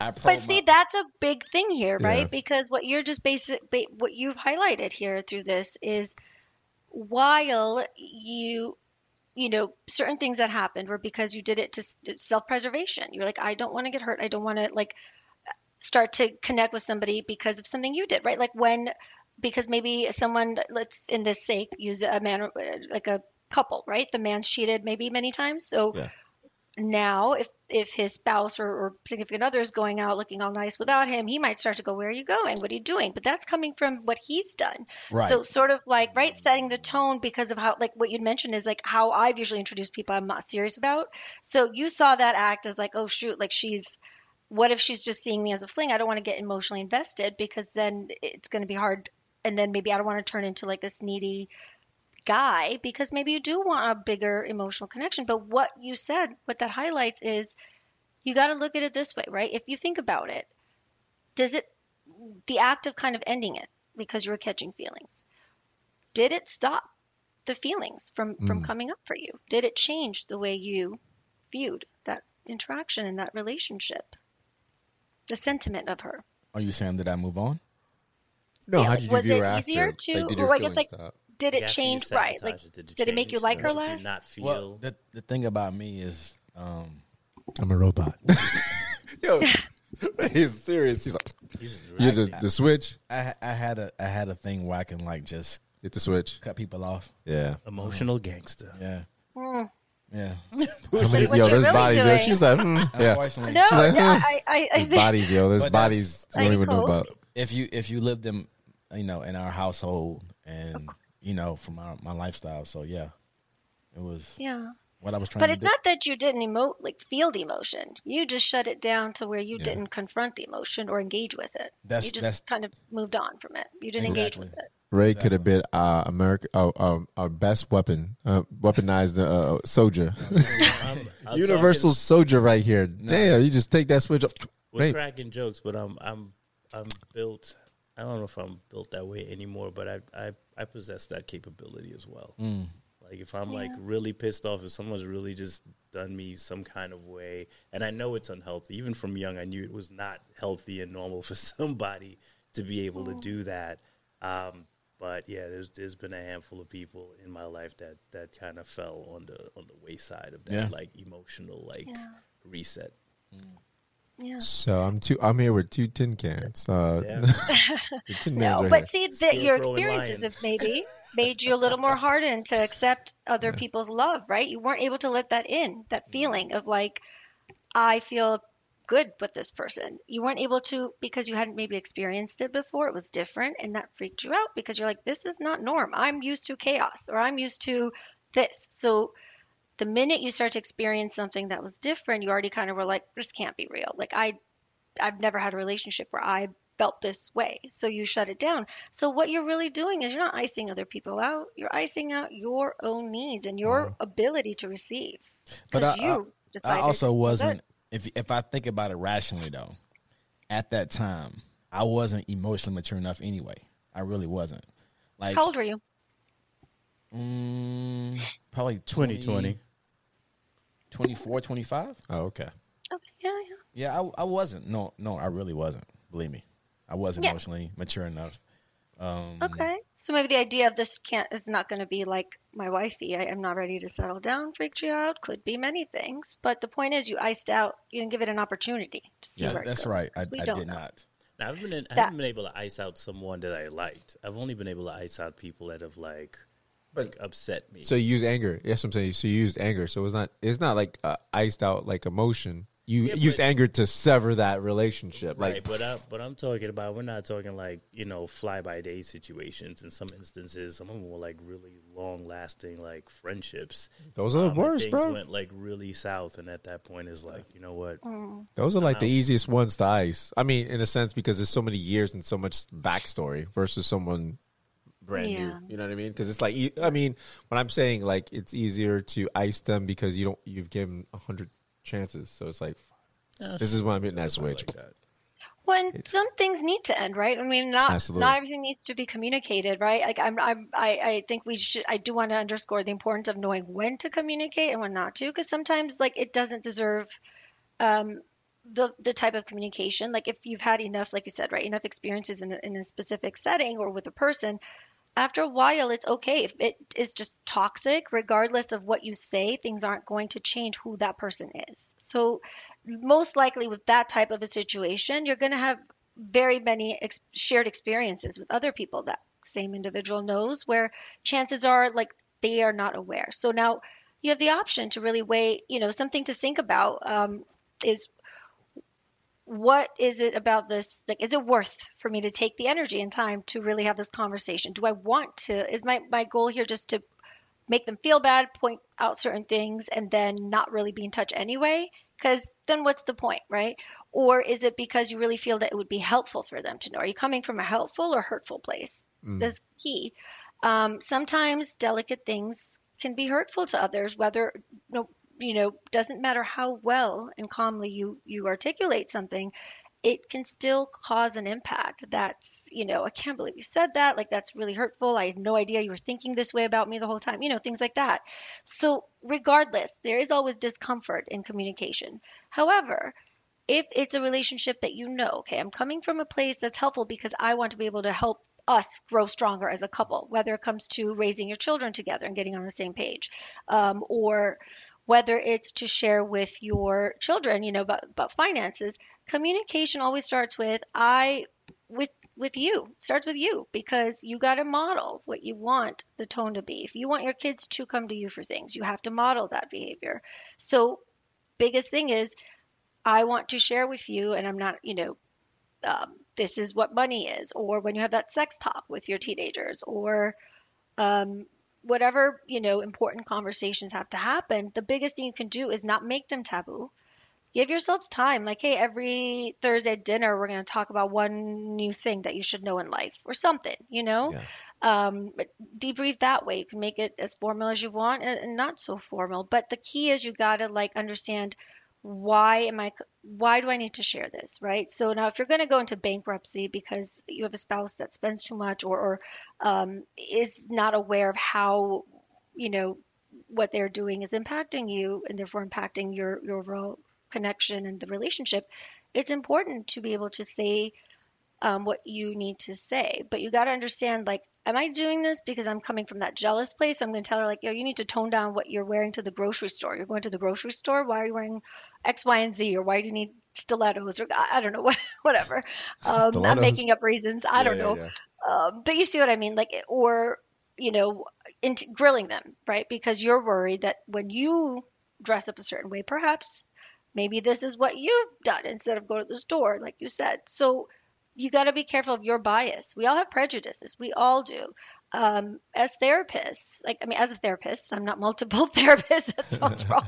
But see, that's a big thing here, right? Yeah. Because what you're just basic, what you've highlighted here through this is while you, you know, certain things that happened were because you did it to, self-preservation. You're like, I don't want to get hurt. I don't want to like start to connect with somebody because of something you did, right? Like when, because maybe someone, let's in this sake, use a man, uh, like a couple, right? The man's cheated maybe many times. So Yeah. Now if if his spouse or, or significant other is going out looking all nice without him he might start to go where are you going? What are you doing? But that's coming from what he's done. Right. so sort of like right setting the tone because of how like what you'd mentioned is like how i've usually introduced people i'm not serious about. So you saw that act as like oh shoot like she's what if she's just seeing me as a fling? I don't want to get emotionally invested because then it's going to be hard and then maybe i don't want to turn into like this needy guy because maybe you do want a bigger emotional connection. But what you said, what that highlights is you got to look at it this way, right? If you think about it, does it, the act of kind of ending it because you were catching feelings, did it stop the feelings from, from mm. coming up for you? Did it change the way you viewed that interaction and that relationship? The sentiment of her. Are you saying that I move on? No, Yeah, how did you view it her after? easier Like, to- did or your I guess, feelings like, stop? Did it After change? Right. Like, it, did, did it make you like her Did less? you not feel? Well, the the thing about me is, um, I'm a robot. Yo, he's serious. He's like, he's you the, the switch. I I had a I had a thing where I can like just Hit the switch. cut people off. Yeah. emotional gangster. Yeah, Mm. yeah. How many, yo, there's really bodies there. doing. She's like, hmm, yeah. No, She's like, yeah, huh. I, I, I There's think bodies, yo. There's But that's- bodies we don't I even know about. if you if you lived in you know in our household and you know from my, my lifestyle, so yeah, it was Yeah. what I was trying But to it's do. not that you didn't emote, like feel the emotion. You just shut it down to where you didn't confront the emotion or engage with it. That's- you just that's- kind of moved on from it. You didn't engage with it. Ray could have been uh, America, uh, uh, our best weapon, uh, weaponized uh, soldier, I'm, I'm universal talking- soldier right here. Damn, you just take that switch off. We're Ray, cracking jokes, but I'm I'm I'm built. I don't know if I'm built that way anymore, but I I, I possess that capability as well. Like if I'm like really pissed off, if someone's really just done me some kind of way, and I know it's unhealthy. Even from young, I knew it was not healthy and normal for somebody to be able to do that. Um, but yeah, there's there's been a handful of people in my life that that kind of fell on the on the wayside of that Yeah. like emotional like Yeah. reset. Yeah. So I'm two. I'm here with two tin cans. Uh, Yeah. tin No, but here. see that your experiences lion. have maybe made you a little more hardened to accept other people's love, right? You weren't able to let that in, that feeling of like, I feel good with this person. You weren't able to because you hadn't maybe experienced it before. It was different and that freaked you out because you're like, this is not norm. I'm used to chaos or I'm used to this. So the minute you start to experience something that was different, you already kind of were like, this can't be real. Like I I've never had a relationship where I felt this way. So you shut it down. So what you're really doing is you're not icing other people out. You're icing out your own needs and your ability to receive. But I, 'Cause I, you I decided also wasn't. If if I think about it rationally, though, at that time, I wasn't emotionally mature enough anyway. I really wasn't. Like How old were you? mm, probably 20, 2020. 24, 25? Oh, okay. Okay, yeah, yeah. Yeah, I, I wasn't. No, no, I really wasn't. Believe me, I wasn't Yeah. emotionally mature enough. Um, Okay. So maybe the idea of this can't is not going to be like my wifey. I am not ready to settle down. Freaked you out. Could be many things. But the point is, you iced out. You didn't give it an opportunity to see Yeah, where it that's goes. right. I, I did know. not. Now, I haven't been I haven't been able to ice out someone that I liked. I've only been able to ice out people that have like, like upset me. So you use anger. Yes, I'm saying. So you used anger. So it's not. It's not like uh, iced out like emotion. You Yeah, use but- anger to sever that relationship. right, Like, but I, but I'm talking about we're not talking like you know fly by day situations. In some instances, some of them were like really long lasting like friendships. those are the Um, and worst, things bro. Went like really south, and at that point, is like you know what? Those are like the Somehow. easiest ones to ice. I mean, in a sense, because there's so many years and so much backstory versus someone brand Yeah. new. You know what I mean? Because it's like, I mean, when I'm saying like it's easier to ice them because you don't, you've given a hundred chances. So it's like, this is when I'm hitting that switch. Like that. when some things need to end, right? I mean, not Absolutely. not everything needs to be communicated, right? Like I'm, I'm I, I think we should. I do want to underscore the importance of knowing when to communicate and when not to, because sometimes like it doesn't deserve um, the the type of communication. Like if you've had enough, like you said, right, enough experiences in a, in a specific setting or with a person. After a while, it's okay. If it is just toxic, regardless of what you say, things aren't going to change who that person is. So, most likely with that type of a situation, you're going to have very many ex- shared experiences with other people that same individual knows where chances are like they are not aware. So now you have the option to really weigh, you know, something to think about um, is what is it about this like is it worth for me to take the energy and time to really have this conversation? Do i want to is my my goal here just to make them feel bad point out certain things and then not really be in touch anyway? Because then what's the point right? Or is it because you really feel that it would be helpful for them to know? Are you coming from a helpful or hurtful place? That's key. Um, sometimes delicate things can be hurtful to others whether no you know doesn't matter how well and calmly you you articulate something it can still cause an impact. That's you know i can't believe you said that. Like that's really hurtful. I had no idea you were thinking this way about me the whole time you know things like that. So regardless there is always discomfort in communication. However if it's a relationship that you know okay i'm coming from a place that's helpful because i want to be able to help us grow stronger as a couple whether it comes to raising your children together and getting on the same page um, or whether it's to share with your children, you know, about, about finances, communication always starts with I with with you. Starts with you because you got to model what you want the tone to be. If you want your kids to come to you for things, you have to model that behavior. So biggest thing is I want to share with you and I'm not, you know, um, this is what money is or when you have that sex talk with your teenagers or um, whatever you know important conversations have to happen the biggest thing you can do is not make them taboo. Give yourselves time like hey every thursday at dinner we're going to talk about one new thing that you should know in life or something you know? Yeah. um, but debrief that way. You can make it as formal as you want and, and not so formal. But the key is you got to like understand why am i why do i need to share this right? So now if you're going to go into bankruptcy because you have a spouse that spends too much or, or um, is not aware of how you know what they're doing is impacting you and therefore impacting your your overall connection and the relationship it's important to be able to say um, what you need to say. But you got to understand like am i doing this because i'm coming from that jealous place? I'm going to tell her like yo you need to tone down what you're wearing to the grocery store. You're going to the grocery store? Why are you wearing x y and z? Or why do you need stilettos? Or i don't know what whatever. Um, i'm making up reasons. I Yeah, don't yeah, know. yeah. um, but you see what I mean, like, or you know, into grilling them, right? Because you're worried that when you dress up a certain way, perhaps maybe this is what you've done instead of go to the store, like you said. So you got to be careful of your bias. We all have prejudices. We all do. Um, as therapists, like I mean, as a therapist, I'm not multiple therapists. That sounds wrong.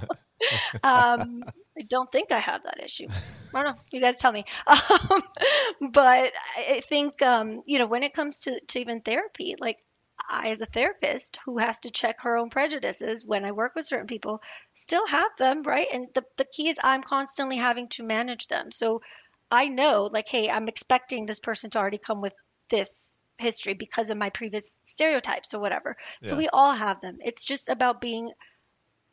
um, I don't think I have that issue. I don't know. You got to tell me. Um, but I think um, you know when it comes to, to even therapy, like I, as a therapist who has to check her own prejudices when I work with certain people, still have them, right? And the, the key is I'm constantly having to manage them. So I know, like, hey, I'm expecting this person to already come with this history because of my previous stereotypes or whatever. So we all have them. It's just about being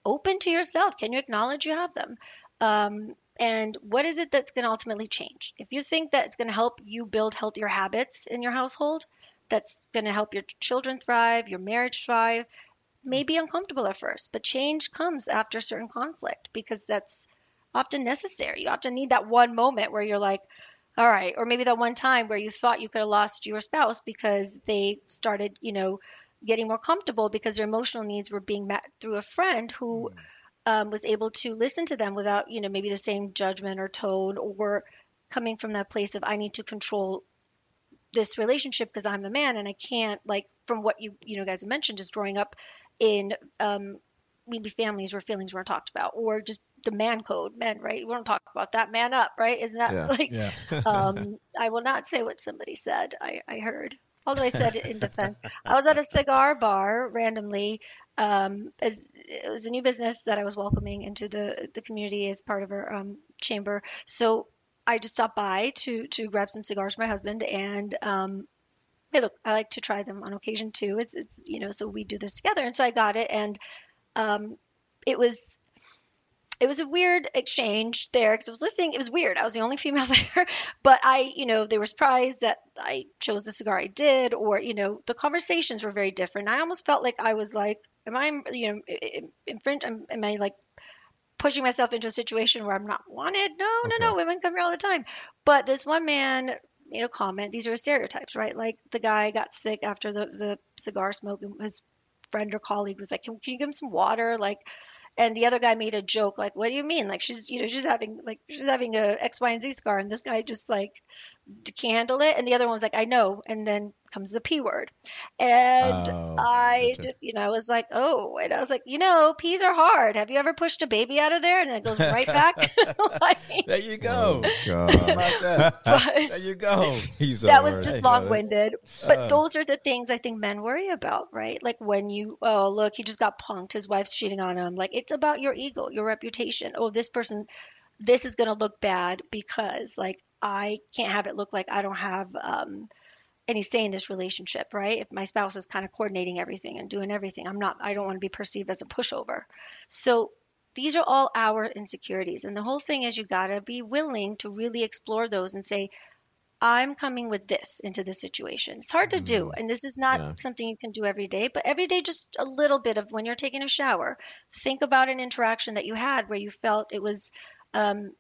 open to yourself. Can you acknowledge you have them? Um, and what is it that's going to ultimately change? If you think that it's going to help you build healthier habits in your household, that's going to help your children thrive, your marriage thrive, may be uncomfortable at first, but change comes after certain conflict because that's often necessary. You often need that one moment where you're like, all right, or maybe that one time where you thought you could have lost your spouse because they started, you know, getting more comfortable because their emotional needs were being met through a friend who um, was able to listen to them without, you know, maybe the same judgment or tone or coming from that place of I need to control this relationship because I'm a man and I can't like from what you you know guys have mentioned just growing up in um maybe families where feelings weren't talked about or just the man code men right? We don't talk about that. Man up right? Isn't that Yeah. like Yeah. um I will not say what somebody said I I heard. Although I said it in defense. I was at a cigar bar randomly um as it was a new business that I was welcoming into the the community as part of our um chamber. So I just stopped by to to grab some cigars for my husband, and um, hey, look, I like to try them on occasion too. It's it's you know, so we do this together, and so I got it, and um, it was it was a weird exchange there because I was listening. It was weird. I was the only female there, but I, you know, they were surprised that I chose the cigar I did, or you know, the conversations were very different. I almost felt like I was like, am I, you know, infringe? Am, am I like pushing myself into a situation where I'm not wanted. No, no, no. Women come here all the time. But this one man made a comment. These are stereotypes, right? Like the guy got sick after the, the cigar smoke, and his friend or colleague was like, can, can you give him some water? Like, and the other guy made a joke, like, what do you mean? Like she's, you know, she's having like she's having a X, Y, and Z scar, and this guy just like can handle it, and the other one was like, I know, and then comes the p word, and Oh, I, gotcha. you know, I was like, oh, and I was like, you know, peas are hard. Have you ever pushed a baby out of there and it goes right back? Like, There you go. Oh, How God. about that? there you go. He's that was just Hey, long winded. But Uh. those are the things I think men worry about, right? Like when you, oh, look, he just got punked. His wife's cheating on him. Like it's about your ego, your reputation. Oh, this person, this is going to look bad because like I can't have it look like I don't have um, any say in this relationship, right? If my spouse is kind of coordinating everything and doing everything, I'm not, I don't want to be perceived as a pushover. So these are all our insecurities. And the whole thing is you got to be willing to really explore those and say, I'm coming with this into this situation. It's hard to do, and this is not Yeah. something you can do every day, but every day, just a little bit of when you're taking a shower, think about an interaction that you had where you felt it was, um,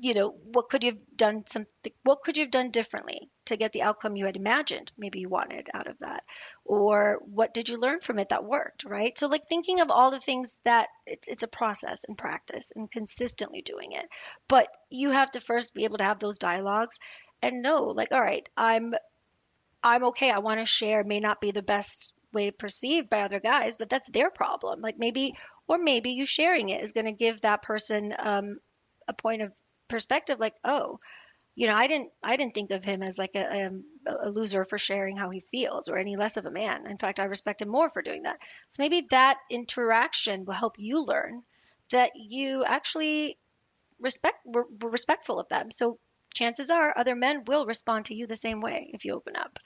you know, what could you have done something, what could you have done differently to get the outcome you had imagined maybe you wanted out of that? Or what did you learn from it that worked, right? So, like thinking of all the things that it's, it's a process and practice and consistently doing it. But you have to first be able to have those dialogues and know like all right i'm i'm okay i want to share may not be the best way perceived by other guys but that's their problem like maybe or maybe you sharing it is going to give that person um, a point of perspective like oh you know i didn't i didn't think of him as like a, um, a loser for sharing how he feels or any less of a man in fact i respect him more for doing that so maybe that interaction will help you learn that you actually respect were, were respectful of them so chances are other men will respond to you the same way if you open up.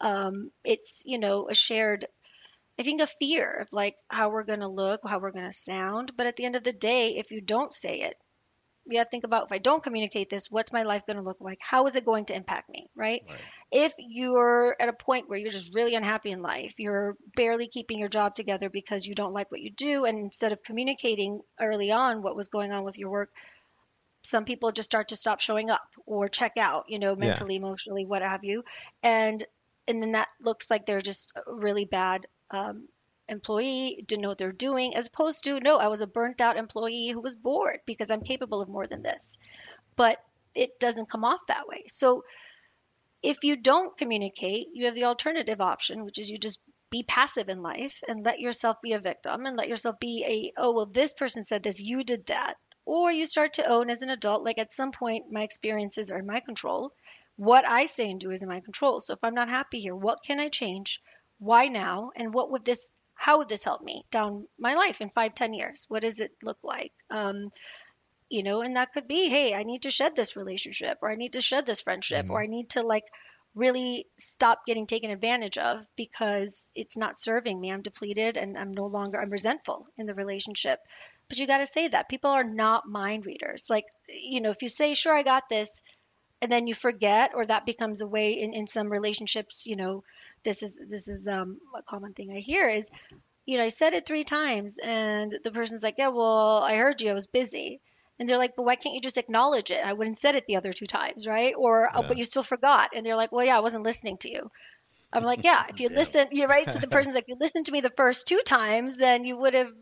Um, it's, you know, a shared, I think, a fear of like how we're going to look, how we're going to sound. But at the end of the day, if you don't say it, you got to think about if I don't communicate this, what's my life going to look like? How is it going to impact me? Right? Right. If you're at a point where you're just really unhappy in life, you're barely keeping your job together because you don't like what you do, and instead of communicating early on what was going on with your work, some people just start to stop showing up or check out, you know, mentally, emotionally, what have you. And and then that looks like they're just really bad um, employee, didn't know what they're doing, as opposed to, no, I was a burnt out employee who was bored because I'm capable of more than this. But it doesn't come off that way. So if you don't communicate, you have the alternative option, which is you just be passive in life and let yourself be a victim and let yourself be a, oh, well, this person said this, you did that. Or you start to own as an adult, like at some point, my experiences are in my control. What I say and do is in my control. So if I'm not happy here, what can I change? Why now? And what would this, how would this help me down my life in five, ten years? What does it look like? Um, you know, and that could be, hey, I need to shed this relationship or I need to shed this friendship or I need to like really stop getting taken advantage of because it's not serving me. I'm depleted and I'm no longer I'm resentful in the relationship. But you got to say that people are not mind readers. Like, you know, if you say, "Sure, I got this," and then you forget or that becomes a way in in some relationships, you know, this is this is um a common thing I hear is you know, I said it three times and the person's like, Yeah, well, I heard you, I was busy. And they're like, but why can't you just acknowledge it? I wouldn't said it the other two times, right? Or, oh, but you still forgot. And they're like, well, yeah, I wasn't listening to you. I'm like, yeah, if you listen, you're right. So the person's like, you listened to me the first two times, then you would have,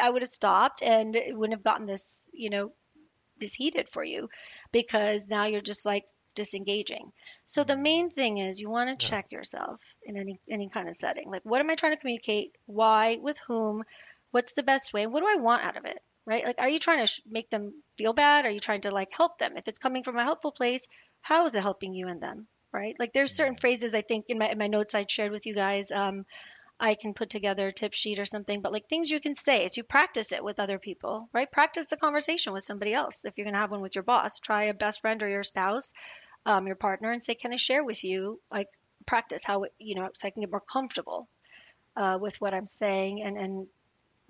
I would have stopped and it wouldn't have gotten this, you know, this heated for you because now you're just like disengaging. So the main thing is you want to check yourself in any any kind of setting. Like, what am I trying to communicate? Why? With whom? What's the best way? What do I want out of it? right? Like, are you trying to sh- make them feel bad? Are you trying to like help them? If it's coming from a helpful place, how is it helping you and them, right? Like, there's certain phrases I think in my in my notes I shared with you guys. Um, I can put together a tip sheet or something, but like things you can say as you practice it with other people, right? Practice the conversation with somebody else. If you're going to have one with your boss, try a best friend or your spouse, um, your partner, and say, "Can I share with you?" Like practice how it, you know, so I can get more comfortable uh, with what I'm saying and and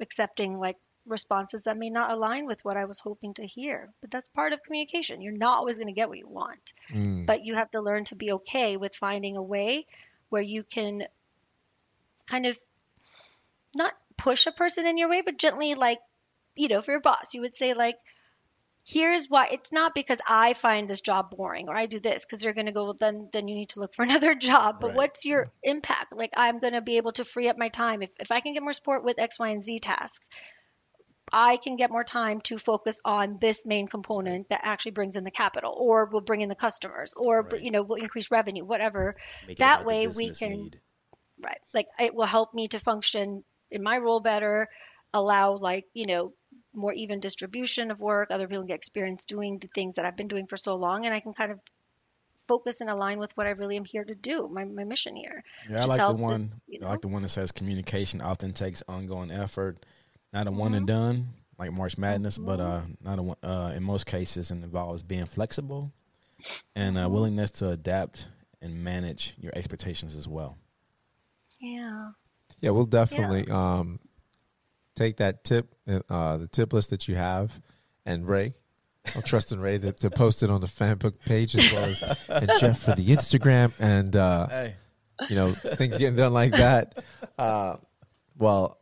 accepting like responses that may not align with what I was hoping to hear. But that's part of communication. You're not always going to get what you want, Mm. but you have to learn to be okay with finding a way where you can kind of not push a person in your way, but gently, like, you know, for you're boss, you would say, like, here's why it's not because I find this job boring or I do this because they're going to go well, then then you need to look for another job but Right. what's your impact like I'm going to be able to free up my time if, if I can get more support with X Y and Z tasks I can get more time to focus on this main component that actually brings in the capital or will bring in the customers or Right. you know will increase revenue whatever Make that way we can need. Right like it will help me to function in my role better allow like you know more even distribution of work other people get experience doing the things that i've been doing for so long and i can kind of focus and align with what i really am here to do my, my mission here Yeah, I like the one. you I like the one that says communication often takes ongoing effort, not a Mm-hmm. one and done like March Madness, but uh, not a one. Uh, in most cases, it involves being flexible and Mm-hmm. uh, willingness to adapt and manage your expectations as well. Yeah Yeah, we'll definitely um, take that tip, uh, the tip list that you have, and Ray. I'll trust in Ray to, to post it on the Facebook page as well as and Jeff for the Instagram and uh, Hey, you know things getting done like that. Uh, well,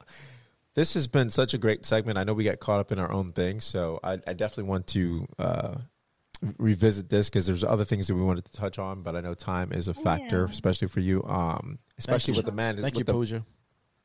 this has been such a great segment. I know we got caught up in our own thing, so I, I definitely want to uh, revisit this because there's other things that we wanted to touch on, but I know time is a factor, Yeah. especially for you, um, especially you. with the man. thank you, the, Pooja.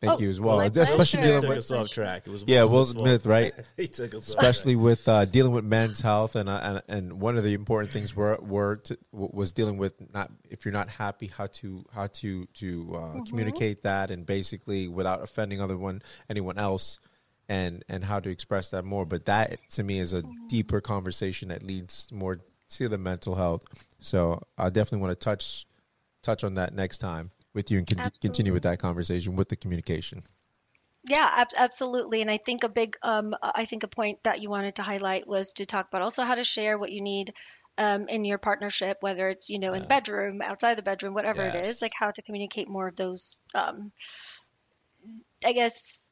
Thank Oh, you as well, my especially pleasure. Dealing with us off track. It was yeah, Will Will Smith, right? he took us especially off with uh, dealing with men's health, and, uh, and and one of the important things were were to, was dealing with not if you're not happy how to how to to uh, communicate that, and basically without offending other one anyone else, and and how to express that more. But that to me is a deeper conversation that leads more to the mental health. So I definitely want to touch touch on that next time with you and con- continue with that conversation with the communication. Yeah, ab- absolutely. And I think a big, um, I think a point that you wanted to highlight was to talk about also how to share what you need um, in your partnership, whether it's you know in the bedroom, outside the bedroom, whatever it Yes. is. Like how to communicate more of those. Um, I guess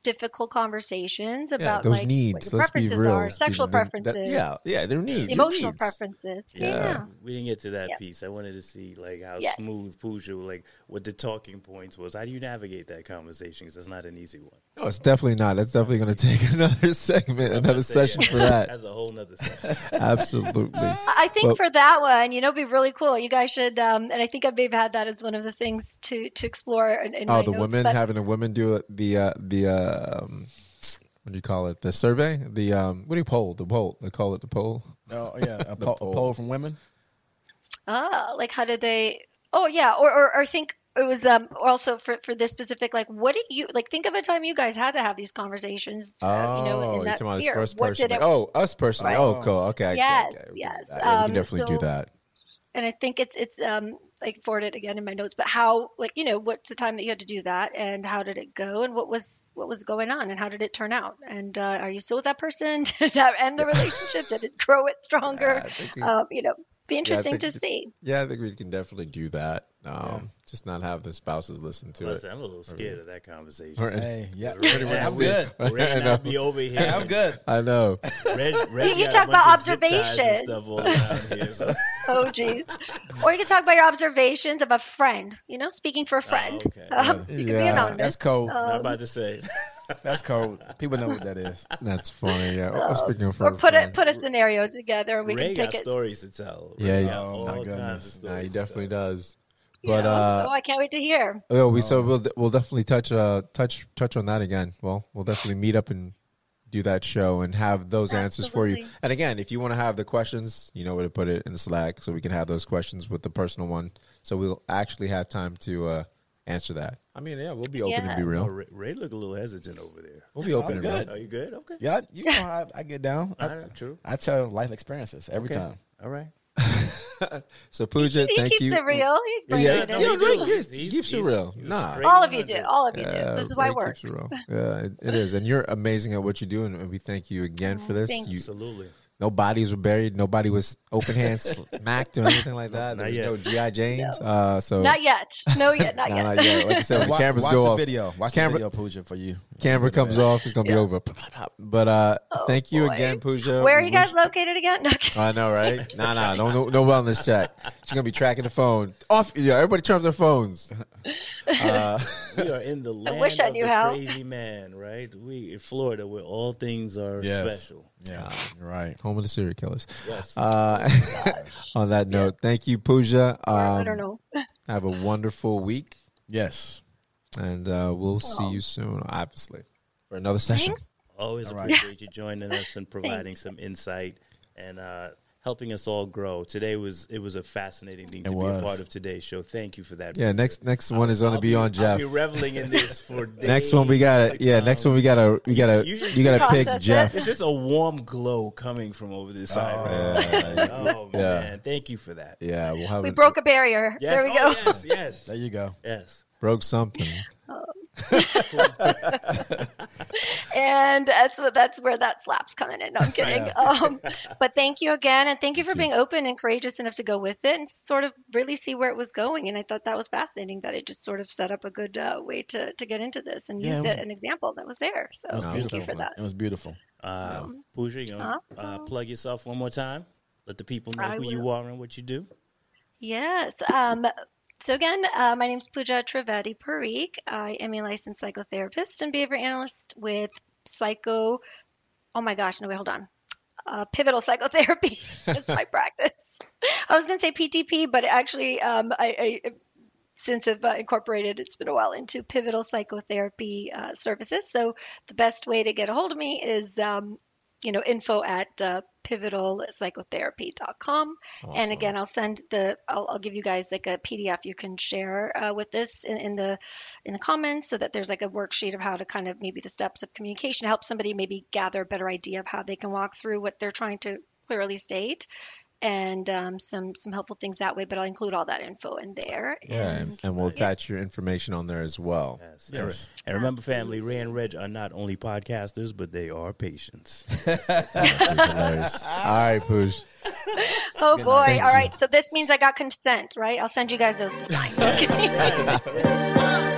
difficult conversations Yeah, about those like needs. what your Let's be preferences real. are, sexual That- that- preferences, yeah, yeah, their needs. emotional needs. preferences. Yeah. Yeah. We didn't get to that Yeah. piece. I wanted to see like how Yes. smooth Pooja, like what the talking points was. How do you navigate that conversation? Because that's not an easy one. No, it's definitely not. That's definitely going to take another segment, another Say, session yeah, for that. That's a whole nother session. Absolutely. I think Well- for that one, you know, it'd be really cool. You guys should, um, and I think I may have had that as one of the things to to explore. In, in Oh, my the notes, women but- having the women do it, the uh, the uh, um, what do you call it? The survey, the um, what do you poll? The poll. They call it the poll. Oh yeah, a, po- poll. a poll from women. Ah, like how did they? Oh yeah, or or, or think it was um also for for this specific like what did you like think of a time you guys had to have these conversations uh, you know Oh, in you're that talking about us first What person. did it- oh, us personally. Right. Oh, cool. Okay. okay, Yes, okay. We can do yes. that. We Um, can definitely do that. and I think it's it's um like forward it again in my notes, but how like you know what's the time that you had to do that, and how did it go, and what was what was going on, and how did it turn out, and uh, are you still with that person? did that end the relationship? did it grow it stronger? Yeah, um, you know, be interesting think to see. Yeah, I think we can definitely do that. Um, Just not have the spouses listen to Listen, it. I'm a little scared of that conversation. Or- Hey, yeah, Ray, pretty I'm good. Ray and I I know. be over here. Hey, I'm good. I know. Reg, Reg you got talk about bunch of zip ties and observation. stuff all around here. So. Oh, geez. or you can talk about your observations of a friend. You know, speaking for a friend. okay. Um, you can be Yeah. anonymous. That's cold. I'm about to say. That's cold. People know what that is. That's funny. Yeah. Oh, speaking of or put for- a put a scenario together, and we Ray can got pick it. stories to tell. Yeah, Ray yeah. got Oh, my goodness. of Nah, he definitely does. You But know? uh, oh, I can't wait to hear. Oh, we so we'll we'll definitely touch uh touch touch on that again. Well, we'll definitely meet up and do that show and have those answers for you. And again, if you want to have the questions, you know where to put it in Slack, so we can have those questions with the personal one. So we'll actually have time to uh answer that. I mean, yeah, we'll be open Yeah. and be Oh, real. Ray, Ray look a little hesitant over there. We'll be open I'm and real. good. Are you good? Okay. Yeah, you know how I, I get down. I, All right, true. I tell life experiences every Okay. time. All right. So Pooja, He thank keeps you. it real. He brings Yeah, it no, in. yeah, he Ray do. keeps, He's- keeps it real. he's Nah, straight All of you do. All of you do. Yeah, This is why Ray it works. it. Yeah, it, it is, and you're amazing at what you do, and we thank you again for oh, this. You, Absolutely. No bodies were buried, nobody was open hand smacked or anything like that. Not There was yet. no GI Janes. Uh, so Not yet. No, yet. Not Nah, yet. not yet. Like I said, when the Wa- cameras watch go the off, video. Watch Camera- the video, Pooja, for you. camera comes off, it's gonna be Yeah. over. But uh, thank you boy. again, Pooja. Where are you guys wish- located again? No. I know, right? Nah, nah, no, no, no wellness check. She's gonna be tracking the phone off. Yeah, everybody turns their phones. Uh, We are in the land wish I of knew the how. crazy man, right? We in Florida where all things are Yes. special. Yeah, right. home of the serial killers. Yes. Uh, on that note, thank you, Pooja. Um, I don't know. Have a wonderful week, Yes. and uh, we'll see you soon, obviously, for another session. Always All right. appreciate you joining us and providing some insight and uh, helping us all grow. Today was it was a fascinating thing to It be a part of today's show. Thank you for that. Yeah, next next one is going to I'll be on I'll Jeff. be reveling in this for days Next one we got to to yeah. Next one we got to we got to You you got to pick. Jeff. It's just a warm glow coming from over this side. Oh, right yeah. oh Yeah. man, thank you for that. Yeah, we'll have We a- broke a barrier. Yes. There we oh, go. Yes, yes, There you go. yes. broke something. and that's what that's where that slap's coming in. No, I'm kidding. Um, but thank you again, and thank you for being open and courageous enough to go with it and sort of really see where it was going. And I thought that was fascinating that it just sort of set up a good uh, way to to get into this and Yeah, use it was- it, an example that was there. So It was thank beautiful. you for that. It was beautiful. Um, Pooja, you gonna uh, plug yourself one more time? Let the people know I who you are and what you do. Yes. Um, so again, uh, my name is Pooja Trivedi Parikh. I am a licensed psychotherapist and behavior analyst with Psycho. Oh my gosh! No, wait, hold on. Uh, pivotal psychotherapy. it's my practice. I was going to say PTP, but actually, um, I, I since I've uh, incorporated, it's been a while into pivotal psychotherapy uh, services. So the best way to get a hold of me is, um, you know, info at uh, pivotalpsychotherapy.com. And again, I'll send the, I'll, I'll give you guys like a PDF you can share uh, with this in, in the in the comments, so that there's like a worksheet of how to kind of maybe the steps of communication, help somebody maybe gather a better idea of how they can walk through what they're trying to clearly state. And um, some some helpful things that way, but I'll include all that info in there. Yeah, and, and we'll attach your information on there as well. Yes. Yes. And remember, family, Ray and Reg are not only podcasters, but they are patients. Which is hilarious. All right, Pooja. Oh boy! Thank All so this means I got consent, right? I'll send you guys those to sign. Just kidding.